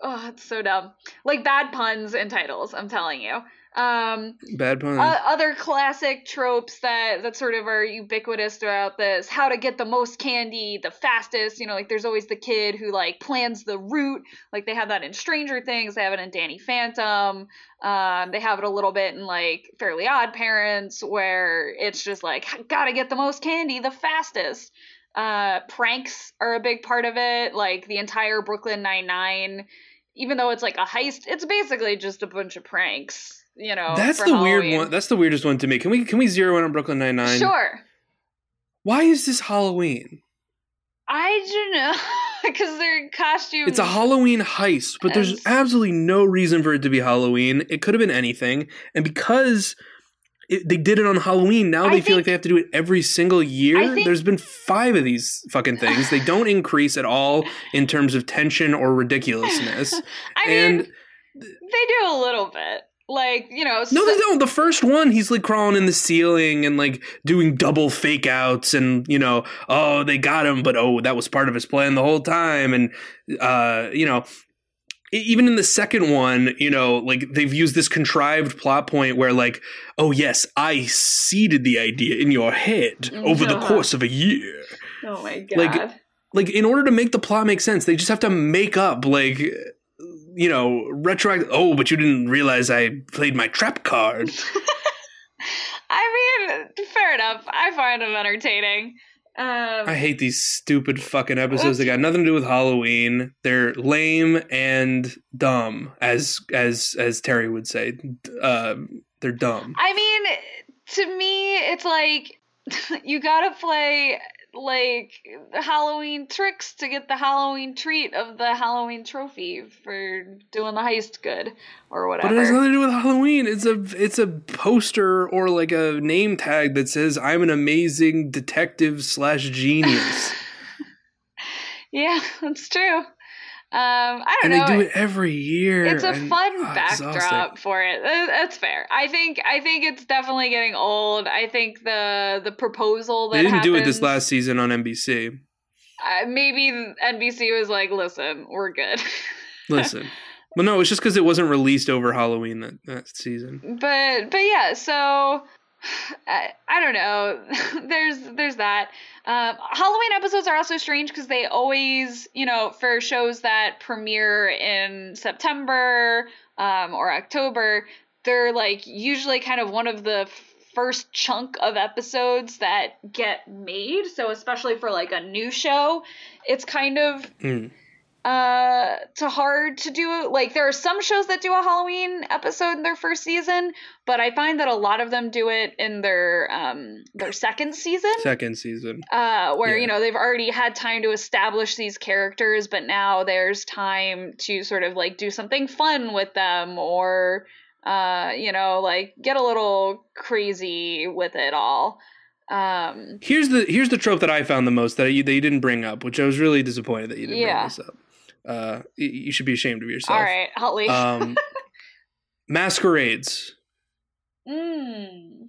oh, it's so dumb. Like bad puns and titles. I'm telling you. Um, Bad pun. uh, other classic tropes that that sort of are ubiquitous throughout this. How to get the most candy the fastest. You know like there's always the kid who like plans the route. Like they have that in stranger things. They have it in danny phantom. Um, they have it a little bit in like fairly odd parents where it's just like gotta get the most candy the fastest. Uh, pranks are a big part of it. Like the entire brooklyn nine-nine even though it's like a heist it's basically just a bunch of pranks you know That's the weird one. That's the weirdest one to me. Can we can we zero in on Brooklyn Nine Nine? Sure. Why is this Halloween? I don't know because their costumes. It's a Halloween heist, but there's absolutely no reason for it to be Halloween. It could have been anything, and because it, they did it on Halloween, now I they feel think- like they have to do it every single year. Think- there's been five of these fucking things. they don't increase at all in terms of tension or ridiculousness. I mean, and they do a little bit. Like you know. No, so- they don't. The first one, he's like crawling in the ceiling and like doing double fake outs, and you know, oh, they got him, but oh, that was part of his plan the whole time, and uh, you know. Even in the second one, you know, like they've used this contrived plot point where, like, oh yes, I seeded the idea in your head over the Uh-huh. course of a year. Oh my god. like, Like, in order to make the plot make sense, they just have to make up, like, you know, retroact. Oh, but you didn't realize I played my trap card. I mean, fair enough. I find them entertaining. Um, I hate these stupid fucking episodes. They got nothing to do with Halloween. They're lame and dumb, as as as Terry would say. Uh, they're dumb. I mean, to me, it's like you gotta play like Halloween tricks to get the Halloween treat of the Halloween trophy for doing the heist good or whatever. But it has nothing to do with Halloween. It's a it's a poster or like a name tag that says "I'm an amazing detective slash genius," yeah, that's true. Um, I don't and know. they do it every year. it's a and- fun ah, backdrop exhausting. for it. That's fair. I think I think it's definitely getting old. I think the the proposal that They didn't do it this last season on NBC. uh, maybe NBC was like, "Listen, we're good." Listen. Well, no, it's just because it wasn't released over Halloween that, that season. But but yeah, so I, I don't know. there's there's that. Um, Halloween episodes are also strange because they always, you know, for shows that premiere in September um, or October, they're like usually kind of one of the first chunk of episodes that get made. So especially for like a new show, it's kind of Mm. Uh to hard to do like there are some shows that do a halloween episode in their first season but i find that a lot of them do it in their um their second season Second season. uh where Yeah. you know they've already had time to establish these characters but now there's time to sort of like do something fun with them or uh you know like get a little crazy with it all um Here's the here's the trope that I found the most that you, that you didn't bring up, which I was really disappointed that you didn't Yeah. bring this up. Uh, you should be ashamed of yourself. all right holly Um, masquerades. mm.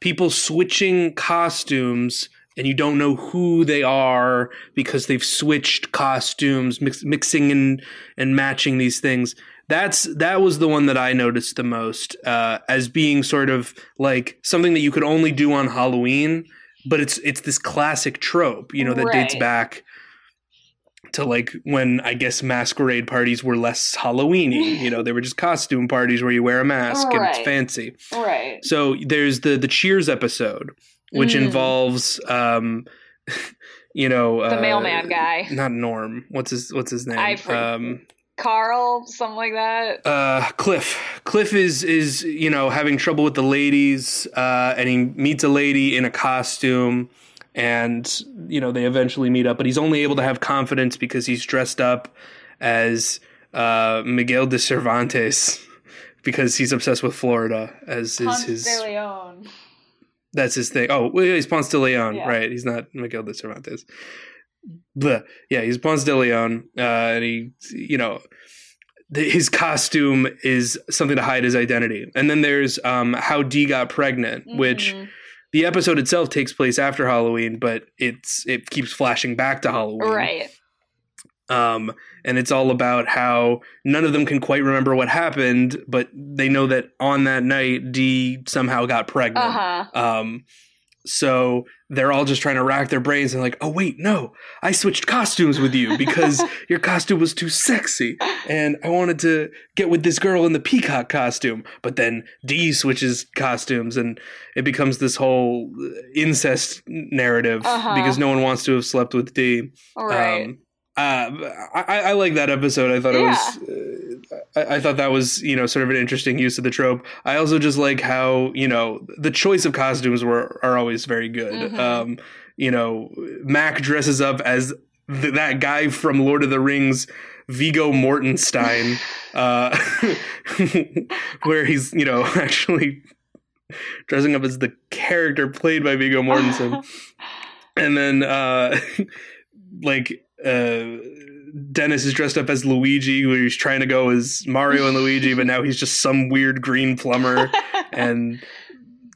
People switching costumes and you don't know who they are because they've switched costumes, mix, mixing and and matching these things. That's that was the one that I noticed the most uh, as being sort of like something that you could only do on Halloween, but it's it's this classic trope, you know, that dates Right. Back to like when I guess masquerade parties were less Halloweeny. you know, they were just costume parties where you wear a mask and it's fancy. right So there's the the Cheers episode, which Mm. involves um, you know the uh, mailman guy not Norm. What's his What's his name? I forget. um, Carl, something like that. uh, Cliff. Cliff is is you know having trouble with the ladies, uh, and he meets a lady in a costume, and you know they eventually meet up. But he's only able to have confidence because he's dressed up as uh, Miguel de Cervantes. Because he's obsessed with Florida as is Ponce his de Leon. That's his thing. Oh, well, he's Ponce de Leon, Yeah. right? He's not Miguel de Cervantes. But yeah, he's Ponce de Leon, uh, and he, you know, his costume is something to hide his identity. And then there's um, how Dee got pregnant, which Mhm. The episode itself takes place after Halloween, but it's it keeps flashing back to Halloween, right. um, and it's all about how none of them can quite remember what happened, but they know that on that night, Dee somehow got pregnant. Uh huh. Um, so they're all just trying to rack their brains and like, oh wait, no, I switched costumes with you because your costume was too sexy, and I wanted to get with this girl in the peacock costume. But then Dee switches costumes, and it becomes this whole incest narrative Uh-huh. because no one wants to have slept with Dee. Right. Um, uh, I, I like that episode. I thought it was. I, I thought that was you know sort of an interesting use of the trope. I also just like how you know the choice of costumes were are always very good. Mhm. Um, you know, Mac dresses up as th- that guy from Lord of the Rings, Viggo Mortenstein, uh, where he's you know actually dressing up as the character played by Viggo Mortensen and then uh like uh Dennis is dressed up as Luigi where he's trying to go as Mario and Luigi but now he's just some weird green plumber. And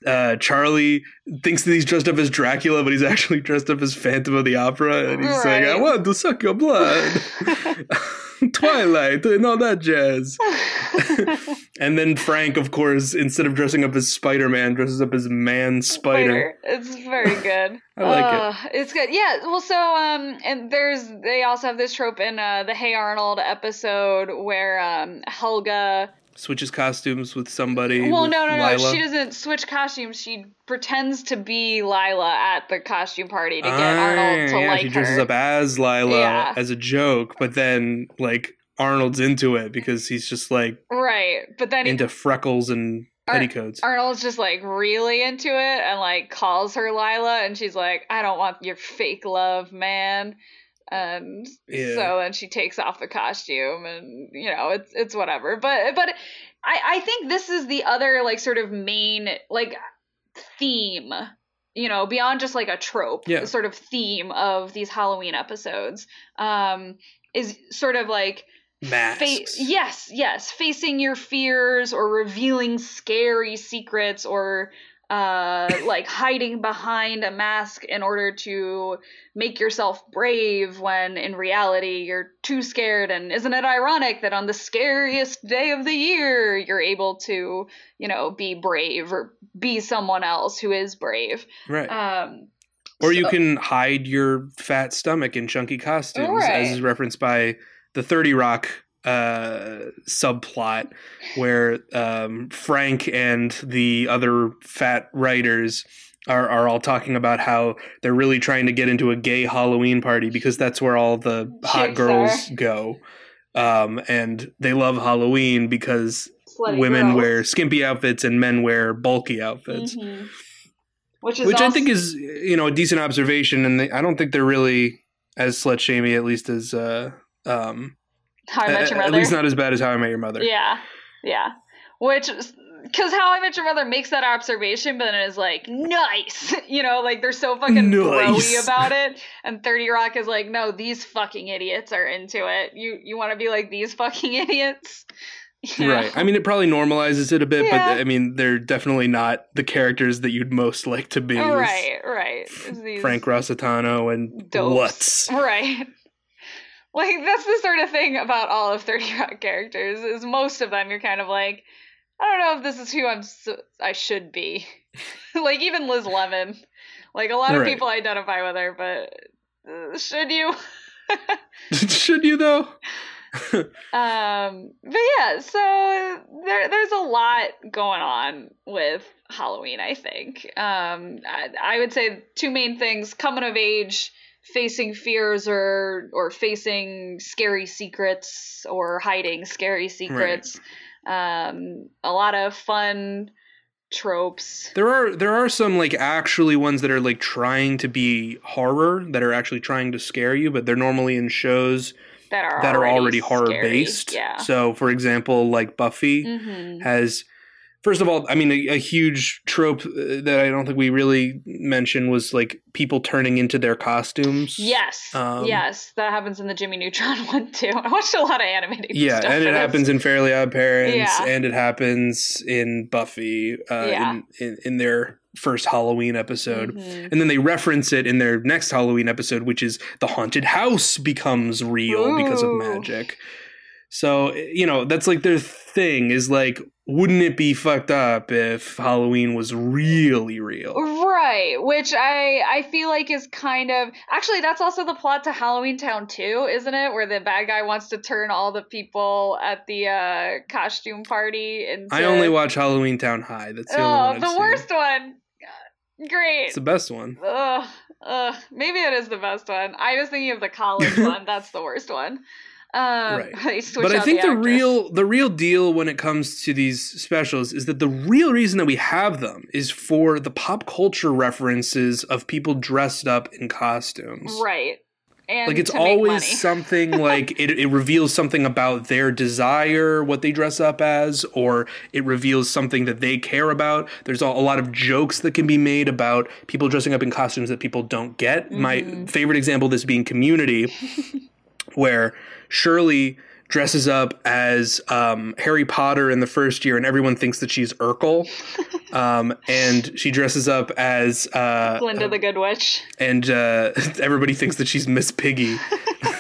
uh Charlie thinks that he's dressed up as Dracula but he's actually dressed up as Phantom of the Opera and he's saying I want to suck your blood Twilight and all that jazz and then Frank of course instead of dressing up as Spider-Man dresses up as Man Spider It's very good. I like it. Uh, It's good. Yeah. Well, so um, and there's they also have this trope in uh, the Hey Arnold episode where um Helga. Switches costumes with somebody. Well, with no, no, no. She doesn't switch costumes. She pretends to be Lila at the costume party to get Ah, Arnold to yeah, like she dresses her. up as Lila Yeah. as a joke, but then like Arnold's into it because he's just like right, but then into freckles and Ar- petticoats. Arnold's just like really into it and like calls her Lila, and she's like, "I don't want your fake love, man." And Yeah. so then she takes off the costume, and you know it's it's whatever. But but I I think this is the other like sort of main like theme. You know, beyond just like a trope, Yeah. the sort of theme of these Halloween episodes, um, is sort of like Masks. Fa- yes, yes, facing your fears or revealing scary secrets or uh, like hiding behind a mask in order to make yourself brave when in reality you're too scared. And isn't it ironic that on the scariest day of the year you're able to, you know, be brave or be someone else who is brave? Right. Um, or you can hide your fat stomach in chunky costumes, Right. as is referenced by the 30 Rock uh, subplot, where um, Frank and the other fat writers are, are all talking about how they're really trying to get into a gay Halloween party because that's where all the hot Chicks girls go. Um, and they love Halloween because slutty women girls. wear skimpy outfits and men wear bulky outfits Mhm. Which is which I think is you know a decent observation, and they, I don't think they're really as slut shamey, at least as uh, um, How I Met Your Mother. at least not as bad as How I Met Your Mother. Yeah, yeah. Which, because How I Met Your Mother makes that observation, but then is like, nice. You know, like they're so fucking Nice. about it. And 30 Rock is like, no, these fucking idiots are into it. You you want to be like these fucking idiots? You Right. I mean, it probably normalizes it a bit, Yeah. but I mean, they're definitely not the characters that you'd most like to be. right, right. These Frank Rossitano and dopes. Lutz. Right. Like that's the sort of thing about all of 30 Rock characters is most of them you're kind of like I don't know if this is who I'm so, I should be. like even Liz Lemon. Like a lot of Right. people identify with her, but uh, should you? Should you though? Um, but yeah, so there there's a lot going on with Halloween. I think. Um, I, I would say two main things: coming of age, facing fears, or or facing scary secrets, or hiding scary secrets. Um, a lot of fun tropes. There are there are some like actually ones that are like trying to be horror that are actually trying to scare you, but they're normally in shows That are that are already horror based. Yeah. So, for example, like Buffy hmm has, first of all, I mean, a, a huge trope uh, that I don't think we really mentioned was like people turning into their costumes. Yes. Um, yes, that happens in the Jimmy Neutron one too. I watched a lot of animated Yeah, stuff and it happens in Fairly Odd Parents, Yeah. and it happens in Buffy uh, Yeah. in, in in their first Halloween episode. Mhm. And then they reference it in their next Halloween episode, which is the haunted house becomes real because of magic. So, you know, that's like their thing is like, wouldn't it be fucked up if Halloween was really real? Right, which I I feel like is kind of actually that's also the plot to Halloween Town 2, isn't it? Where the bad guy wants to turn all the people at the uh costume party into I only watch Halloween Town High. That's the Oh, the worst one. Great. It's the best one. Ugh, ugh. Maybe it is the best one. I was thinking of the college one. That's the worst one. Um, Right. But I think the, actress. real the real deal when it comes to these specials is that the real reason that we have them is for the pop culture references of people dressed up in costumes. right, and like it's always something like it, it reveals something about their desire what they dress up as or it reveals something that they care about there's a, a lot of jokes that can be made about people dressing up in costumes that people don't get my Mm-hmm. favorite example of this being community where shirley dresses up as um, harry potter in the first year and everyone thinks that she's urkel um, and she dresses up as uh, Glinda the Good Witch. and uh, everybody thinks that she's Miss Piggy.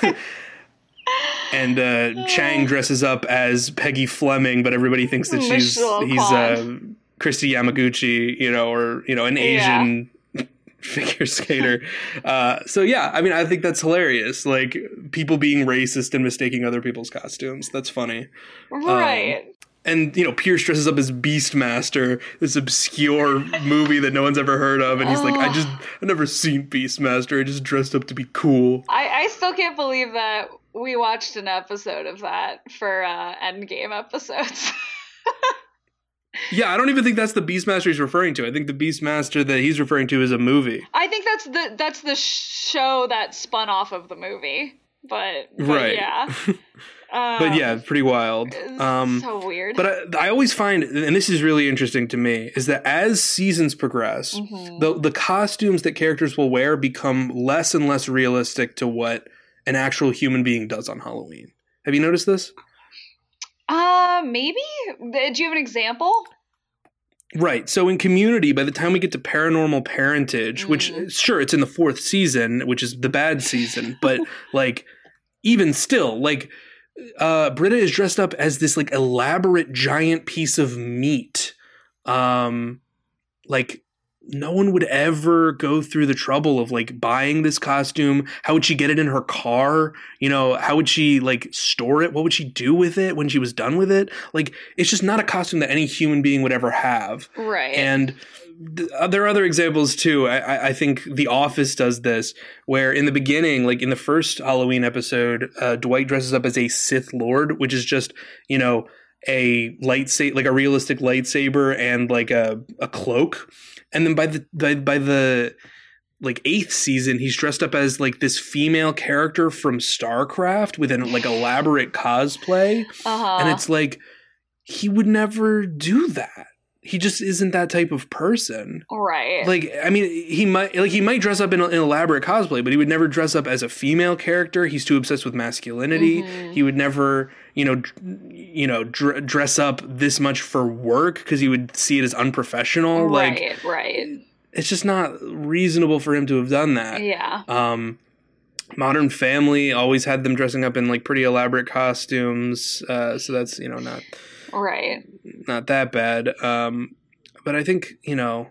and uh, Chang dresses up as Peggy Fleming, but everybody thinks that she's Michelle he's uh. Kristi Yamaguchi, you know, or you know, an Asian figure skater. Uh, so yeah, I mean, I think that's hilarious. Like people being racist and mistaking other people's costumes. That's funny. Right. And you know, Pierce dresses up as Beastmaster, this obscure movie that no one's ever heard of, and he's like, "I just, I've never seen Beastmaster. I just dressed up to be cool." I, I still can't believe that we watched an episode of that for uh, Endgame episodes. Yeah, I don't even think that's the Beastmaster he's referring to. I think the Beastmaster that he's referring to is a movie. I think that's the that's the show that spun off of the movie. But, but Right. yeah. Um, But yeah, pretty wild. Um, so weird. but I, I always find, and this is really interesting to me, is that as seasons progress, Mhm. the the costumes that characters will wear become less and less realistic to what an actual human being does on Halloween. Have you noticed this? Uh, maybe. Do you have an example? Right. So in Community, by the time we get to Paranormal Parentage, mm. which sure it's in the fourth season, which is the bad season, but like even still, like uh Britta is dressed up as this like elaborate giant piece of meat. Um like no one would ever go through the trouble of like buying this costume. How would she get it in her car? You know, how would she like store it? What would she do with it when she was done with it? Like, it's just not a costume that any human being would ever have. Right. And th- uh, there are other examples too. I, I think The Office does this, where in the beginning, like in the first Halloween episode, uh, Dwight dresses up as a Sith Lord, which is just, you know, a lightsaber, like a realistic lightsaber and like a, a cloak and then by the by, by the like eighth season he's dressed up as like this female character from starcraft with an like elaborate cosplay uh-huh. and it's like he would never do that he just isn't that type of person. Right. Like i mean he might like he might dress up in an elaborate cosplay but he would never dress up as a female character. He's too obsessed with masculinity. Mm-hmm. he would never you know you know dr- dress up this much for work because he would see it as unprofessional. Right like right. it's just not reasonable for him to have done that. Yeah. Um modern family always had them dressing up in like pretty elaborate costumes uh so that's you know not right not that bad um but i think you know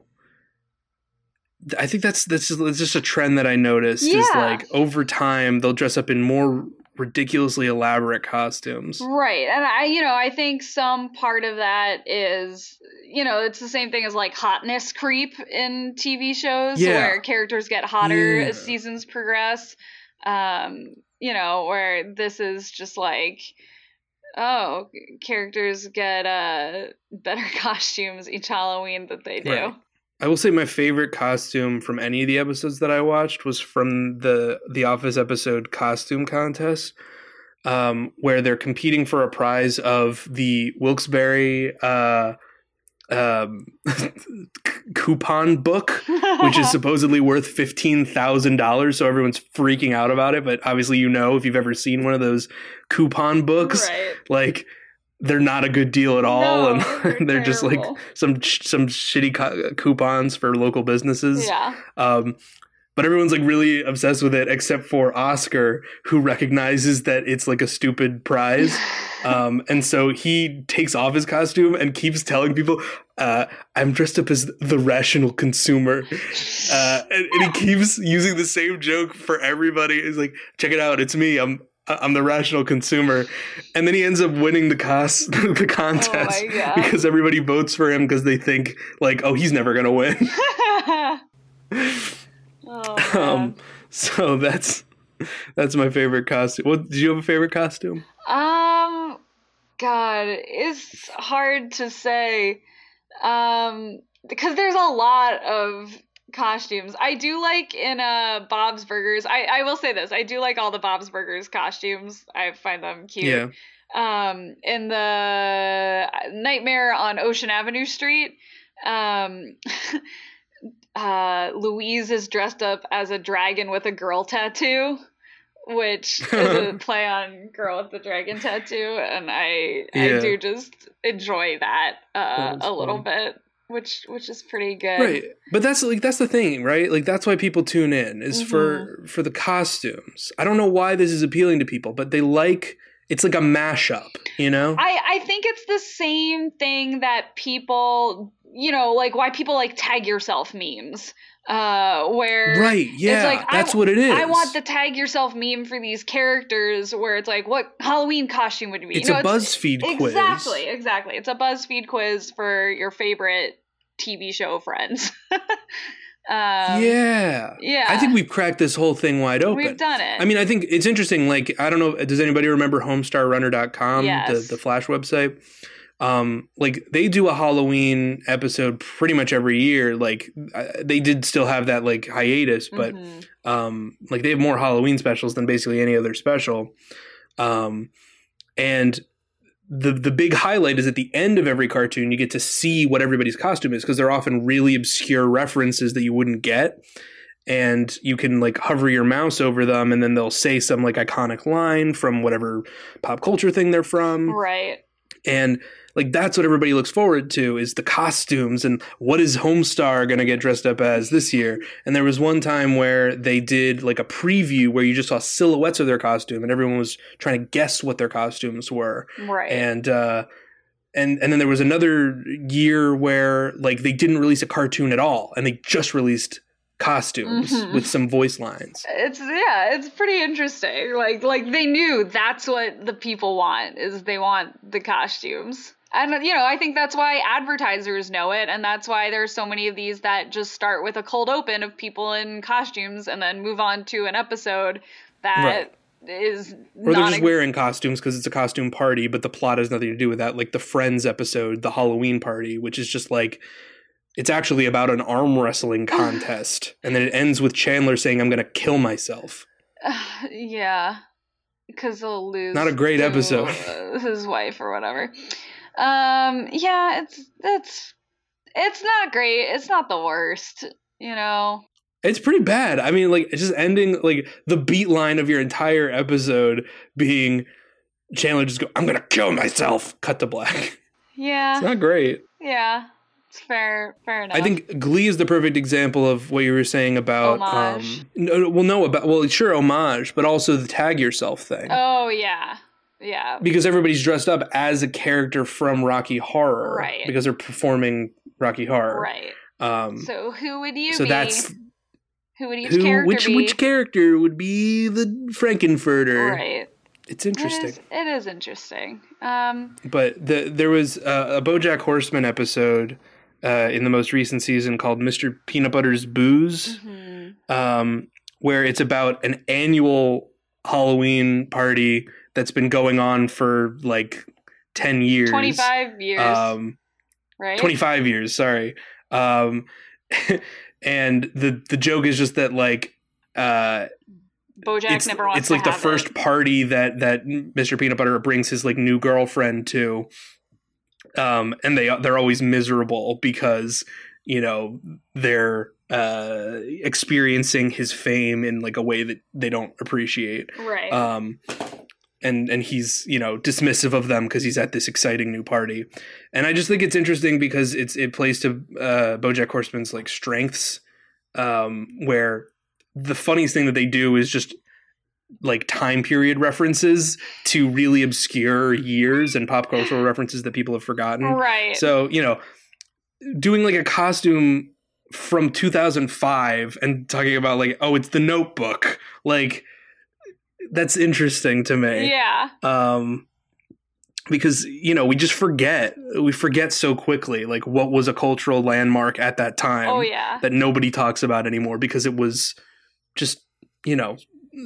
I think that's that's just, that's just a trend that I noticed yeah. is like over time they'll dress up in more ridiculously elaborate costumes. Right. And I you know, I think some part of that is you know, it's the same thing as like hotness creep in TV shows yeah. where characters get hotter yeah. as seasons progress. Um, you know, where this is just like oh, characters get uh better costumes each Halloween that they do. Right. I will say my favorite costume from any of the episodes that I watched was from the The Office episode Costume Contest, um, where they're competing for a prize of the Wilkes-Barre uh, um, coupon book, which is supposedly worth fifteen thousand dollars. So everyone's freaking out about it. But obviously, you know, if you've ever seen one of those coupon books, right. like they're not a good deal at all, no, and they're, they're just like some some shitty co- coupons for local businesses. Yeah. Um, but everyone's like really obsessed with it, except for Oscar, who recognizes that it's like a stupid prize. um, and so he takes off his costume and keeps telling people, uh, I'm dressed up as the rational consumer. Uh, and, and, he keeps using the same joke for everybody. He's like, check it out, it's me. I'm I'm the rational consumer, and then he ends up winning the cost the contest oh because everybody votes for him because they think like, oh, he's never gonna win. oh, um, so that's that's my favorite costume. What did you have a favorite costume? Um, God, it's hard to say. Um, because there's a lot of costumes. I do like in uh Bob's Burgers. I I will say this. I do like all the Bob's Burgers costumes. I find them cute. Yeah. Um in the Nightmare on Ocean Avenue Street, um uh Louise is dressed up as a dragon with a girl tattoo which is a play on girl with the dragon tattoo and i yeah. i do just enjoy that uh, a little bit which which is pretty good. Right. But that's like that's the thing, right? Like that's why people tune in is mm-hmm. for for the costumes. I don't know why this is appealing to people, but they like it's like a mashup, you know? I I think it's the same thing that people, you know, like why people like tag yourself memes uh where right yeah like, that's I, what it is. i want the tag yourself meme for these characters where it's like what halloween costume would you be? It's you know, a buzzfeed it's, quiz. Exactly exactly. It's a buzzfeed quiz for your favorite tv show friends. Um, yeah. Yeah i think we've cracked this whole thing wide open. we've done it. I mean i think it's interesting like i don't know does anybody remember homestarrunner.com yes. the, the flash website um like they do a halloween episode pretty much every year. Like they did still have that like hiatus but mm-hmm. um like they have more halloween specials than basically any other special. Um and the the big highlight is at the end of every cartoon you get to see what everybody's costume is because they're often really obscure references that you wouldn't get. And you can like hover your mouse over them and then they'll say some like iconic line from whatever pop culture thing they're from. Right. And like that's what everybody looks forward to is the costumes and what is Homestar going to get dressed up as this year. And there was one time where they did like a preview where you just saw silhouettes of their costume and everyone was trying to guess what their costumes were. Right. And uh and and then there was another year where like they didn't release a cartoon at all and they just released costumes Mhm. with some voice lines. it's yeah, it's pretty interesting. Like like they knew that's what the people want is they want the costumes. And you know, I think that's why advertisers know it and that's why there's so many of these that just start with a cold open of people in costumes and then move on to an episode that is Or they're just wearing costumes because it's a costume party, but the plot has nothing to do with that. Like the Friends episode, the Halloween party, which is just like it's actually about an arm wrestling contest, and then it ends with Chandler saying, "I'm going to kill myself." yeah, because he'll lose. Not a great to, episode. uh, his wife or whatever. Um, yeah, it's that's it's not great. It's not the worst, you know. It's pretty bad. I mean, like it's just ending like the beat line of your entire episode being Chandler just go, "I'm going to kill myself." Cut to black. Yeah, It's not great. yeah, fair, fair enough. I think Glee is the perfect example of what you were saying about Homage. um no, well no about well sure homage but also the tag yourself thing. Oh yeah, yeah, because everybody's dressed up as a character from Rocky Horror Right. because they're performing Rocky Horror. right. Um So who would you so be? that's who would each who character which be? which character would be the Frank-N-Furter. right. It's interesting. is, it is interesting. Um, But the there was uh, a BoJack Horseman episode uh, in the most recent season called Mr. Peanutbutter's Boos. mhm. um, where it's about an annual Halloween party that's been going on for like 10 years. 25 years, Um, right? 25 years, sorry. Um, and the, the joke is just that like, uh, BoJack it's, never wants it's like the first it. party that, that Mr. Peanut Butter brings his like new girlfriend to. Um, and they, they're always miserable because, you know, they're, uh, experiencing his fame in like a way that they don't appreciate. Right. Um, and and he's you know dismissive of them because he's at this exciting new party, and I just think it's interesting because it's it plays to uh, BoJack Horseman's like strengths, um, where the funniest thing that they do is just like time period references to really obscure years and pop cultural references that people have forgotten. right. So, you know, doing like a costume from 2005 and talking about like, oh, it's the notebook. Like, that's interesting to me. yeah. Um, because, you know, we just forget. We forget so quickly, like, what was a cultural landmark at that time Oh yeah. that nobody talks about anymore because it was just, you know,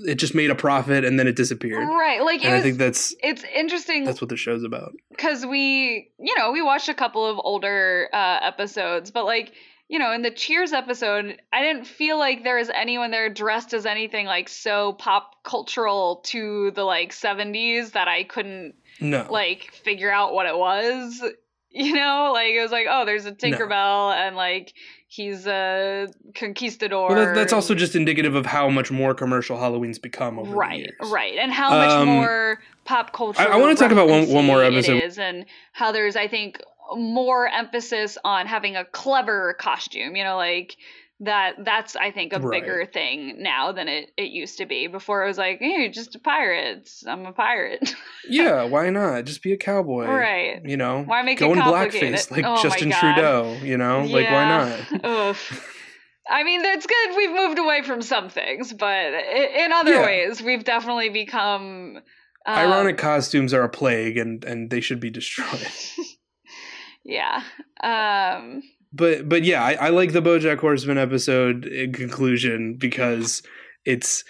it just made a profit and then it disappeared. Right. Like And I think that's it's interesting that's what the show's about. because we, you know, we watched a couple of older uh, episodes, but like, you know, in the Cheers episode, I didn't feel like there was anyone there dressed as anything like so pop cultural to the like 70s that I couldn't No. like figure out what it was. You know, like it was like, oh, there's a Tinkerbell and like he's a conquistador. Well, that, that's also just indicative of how much more commercial Halloween's become over the right, years. right, and how much Um, more pop culture. I wanna talk about one- one more episode. It is, and how there's, I think, more emphasis on having a clever costume. You know, like that. That's I think a Right. bigger thing now than it it used to be. Before it was like, hey, just a pirate. I'm a pirate. Yeah, why not? Just be a cowboy. right. You know, Why make go it in blackface like Oh Justin Trudeau. You know, like why not? I mean, that's good. We've moved away from some things, but in other Yeah. ways, we've definitely become. Um, Ironic costumes are a plague, and and they should be destroyed. Yeah. Um, but but yeah, I, I like the BoJack Horseman episode in conclusion because it's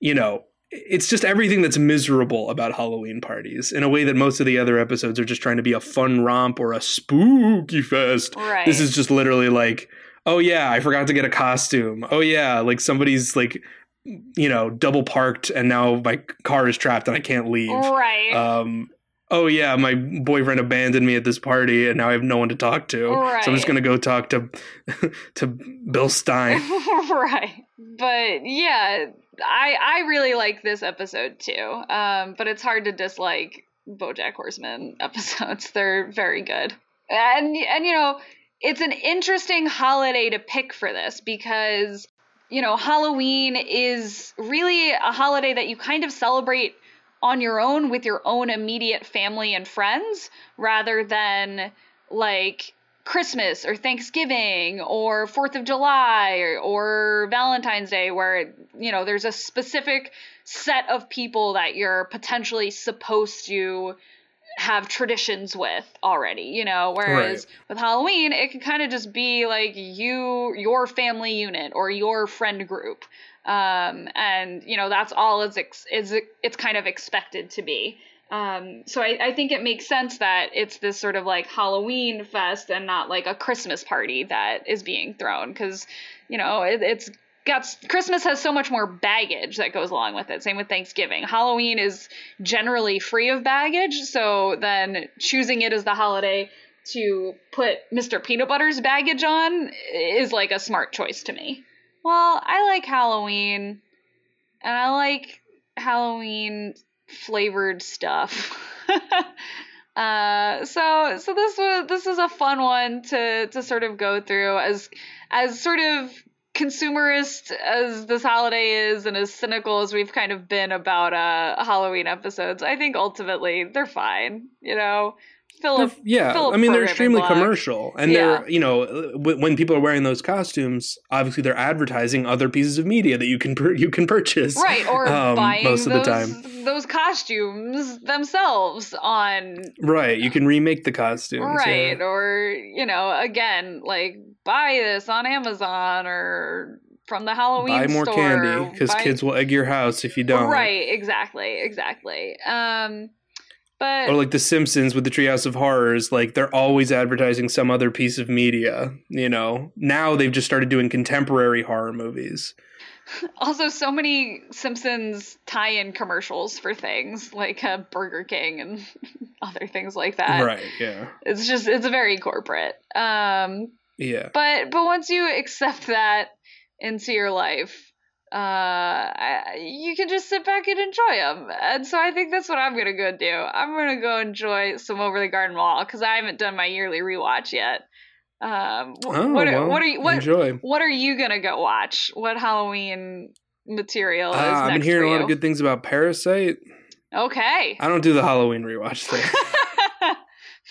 you know it's just everything that's miserable about Halloween parties in a way that most of the other episodes are just trying to be a fun romp or a spooky fest. right. This is just literally like, oh yeah, I forgot to get a costume. Oh yeah, like somebody's like, you know, double parked and now my car is trapped and I can't leave. right. Um, oh yeah, my boyfriend abandoned me at this party and now I have no one to talk to. So I'm just gonna go talk to to Bill Stein. right. But yeah, I I really like this episode too. Um, but it's hard to dislike BoJack Horseman episodes. They're very good, and and you know it's an interesting holiday to pick for this because you know Halloween is really a holiday that you kind of celebrate on your own with your own immediate family and friends rather than like Christmas or Thanksgiving or 4th of July or, or, Valentine's Day where you know there's a specific set of people that you're potentially supposed to have traditions with already, you know, whereas right. with Halloween it can kind of just be like you your family unit or your friend group. Um, and you know that's all it's ex- is it's kind of expected to be. Um, so I, I think it makes sense that it's this sort of like Halloween fest and not like a Christmas party that is being thrown because you know it, it's got Christmas has so much more baggage that goes along with it. Same with Thanksgiving. Halloween is generally free of baggage, so then choosing it as the holiday to put Mr. Peanutbutter's baggage on is like a smart choice to me. Well, I like Halloween and I like Halloween flavored stuff. uh, so so this was this is a fun one to to sort of go through as as sort of consumerist as this holiday is and as cynical as we've kind of been about uh Halloween episodes. I think ultimately they're fine, you know. Philip, yeah, Philip I mean they're extremely commercial, and yeah. they're you know when people are wearing those costumes, obviously they're advertising other pieces of media that you can you can purchase, right? Or um, buying most of those, the time those costumes themselves on, right? You can remake the costumes, right? Yeah. Or you know, again, like buy this on Amazon or from the Halloween buy more store. candy because kids will egg your house if you don't. Right? Exactly. Exactly. Um but or like The Simpsons with the Treehouse of Horrors, like they're always advertising some other piece of media. You know, now they've just started doing contemporary horror movies. Also, so many Simpsons tie-in commercials for things like uh, Burger King and other things like that. Right. Yeah. It's just it's very corporate. Um, yeah. But but once you accept that into your life, uh, I, you can just sit back and enjoy them. And so I think that's what I'm gonna go do. I'm gonna go enjoy some Over the Garden Wall because I haven't done my yearly rewatch yet. Um, oh, what, are, well, what are you? What, enjoy. what are you gonna go watch? What Halloween material uh, I've been hearing a lot of good things about Parasite. Okay. I don't do the Halloween rewatch thing.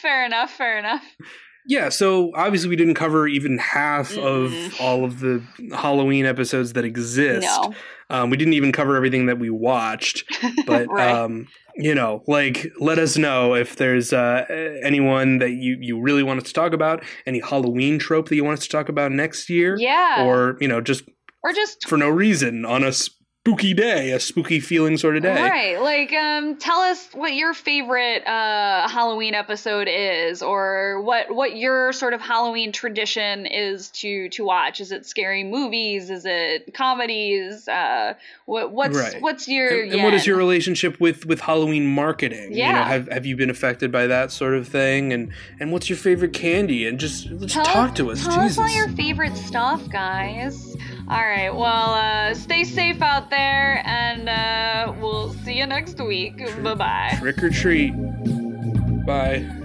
fair enough. Fair enough. Yeah, so obviously we didn't cover even half mm. of all of the Halloween episodes that exist. No. Um, we didn't even cover everything that we watched, but right. um, you know, like let us know if there's uh, anyone that you you really want us to talk about, any Halloween trope that you want us to talk about next year, yeah, or you know, just or just for no reason on us spooky day, a spooky feeling sort of day. Right. Like, um, tell us what your favorite uh, Halloween episode is, or what what your sort of Halloween tradition is to to watch. Is it scary movies? Is it comedies? Uh, what what's right. what's your and, and what is your relationship with with Halloween marketing? Yeah. You know, have have you been affected by that sort of thing? And and what's your favorite candy? And just just tell talk to us. Tell Jesus. us all your favorite stuff, guys. All right. Well, uh, stay safe out there, and uh, we'll see you next week. Bye bye. Trick or treat. Bye.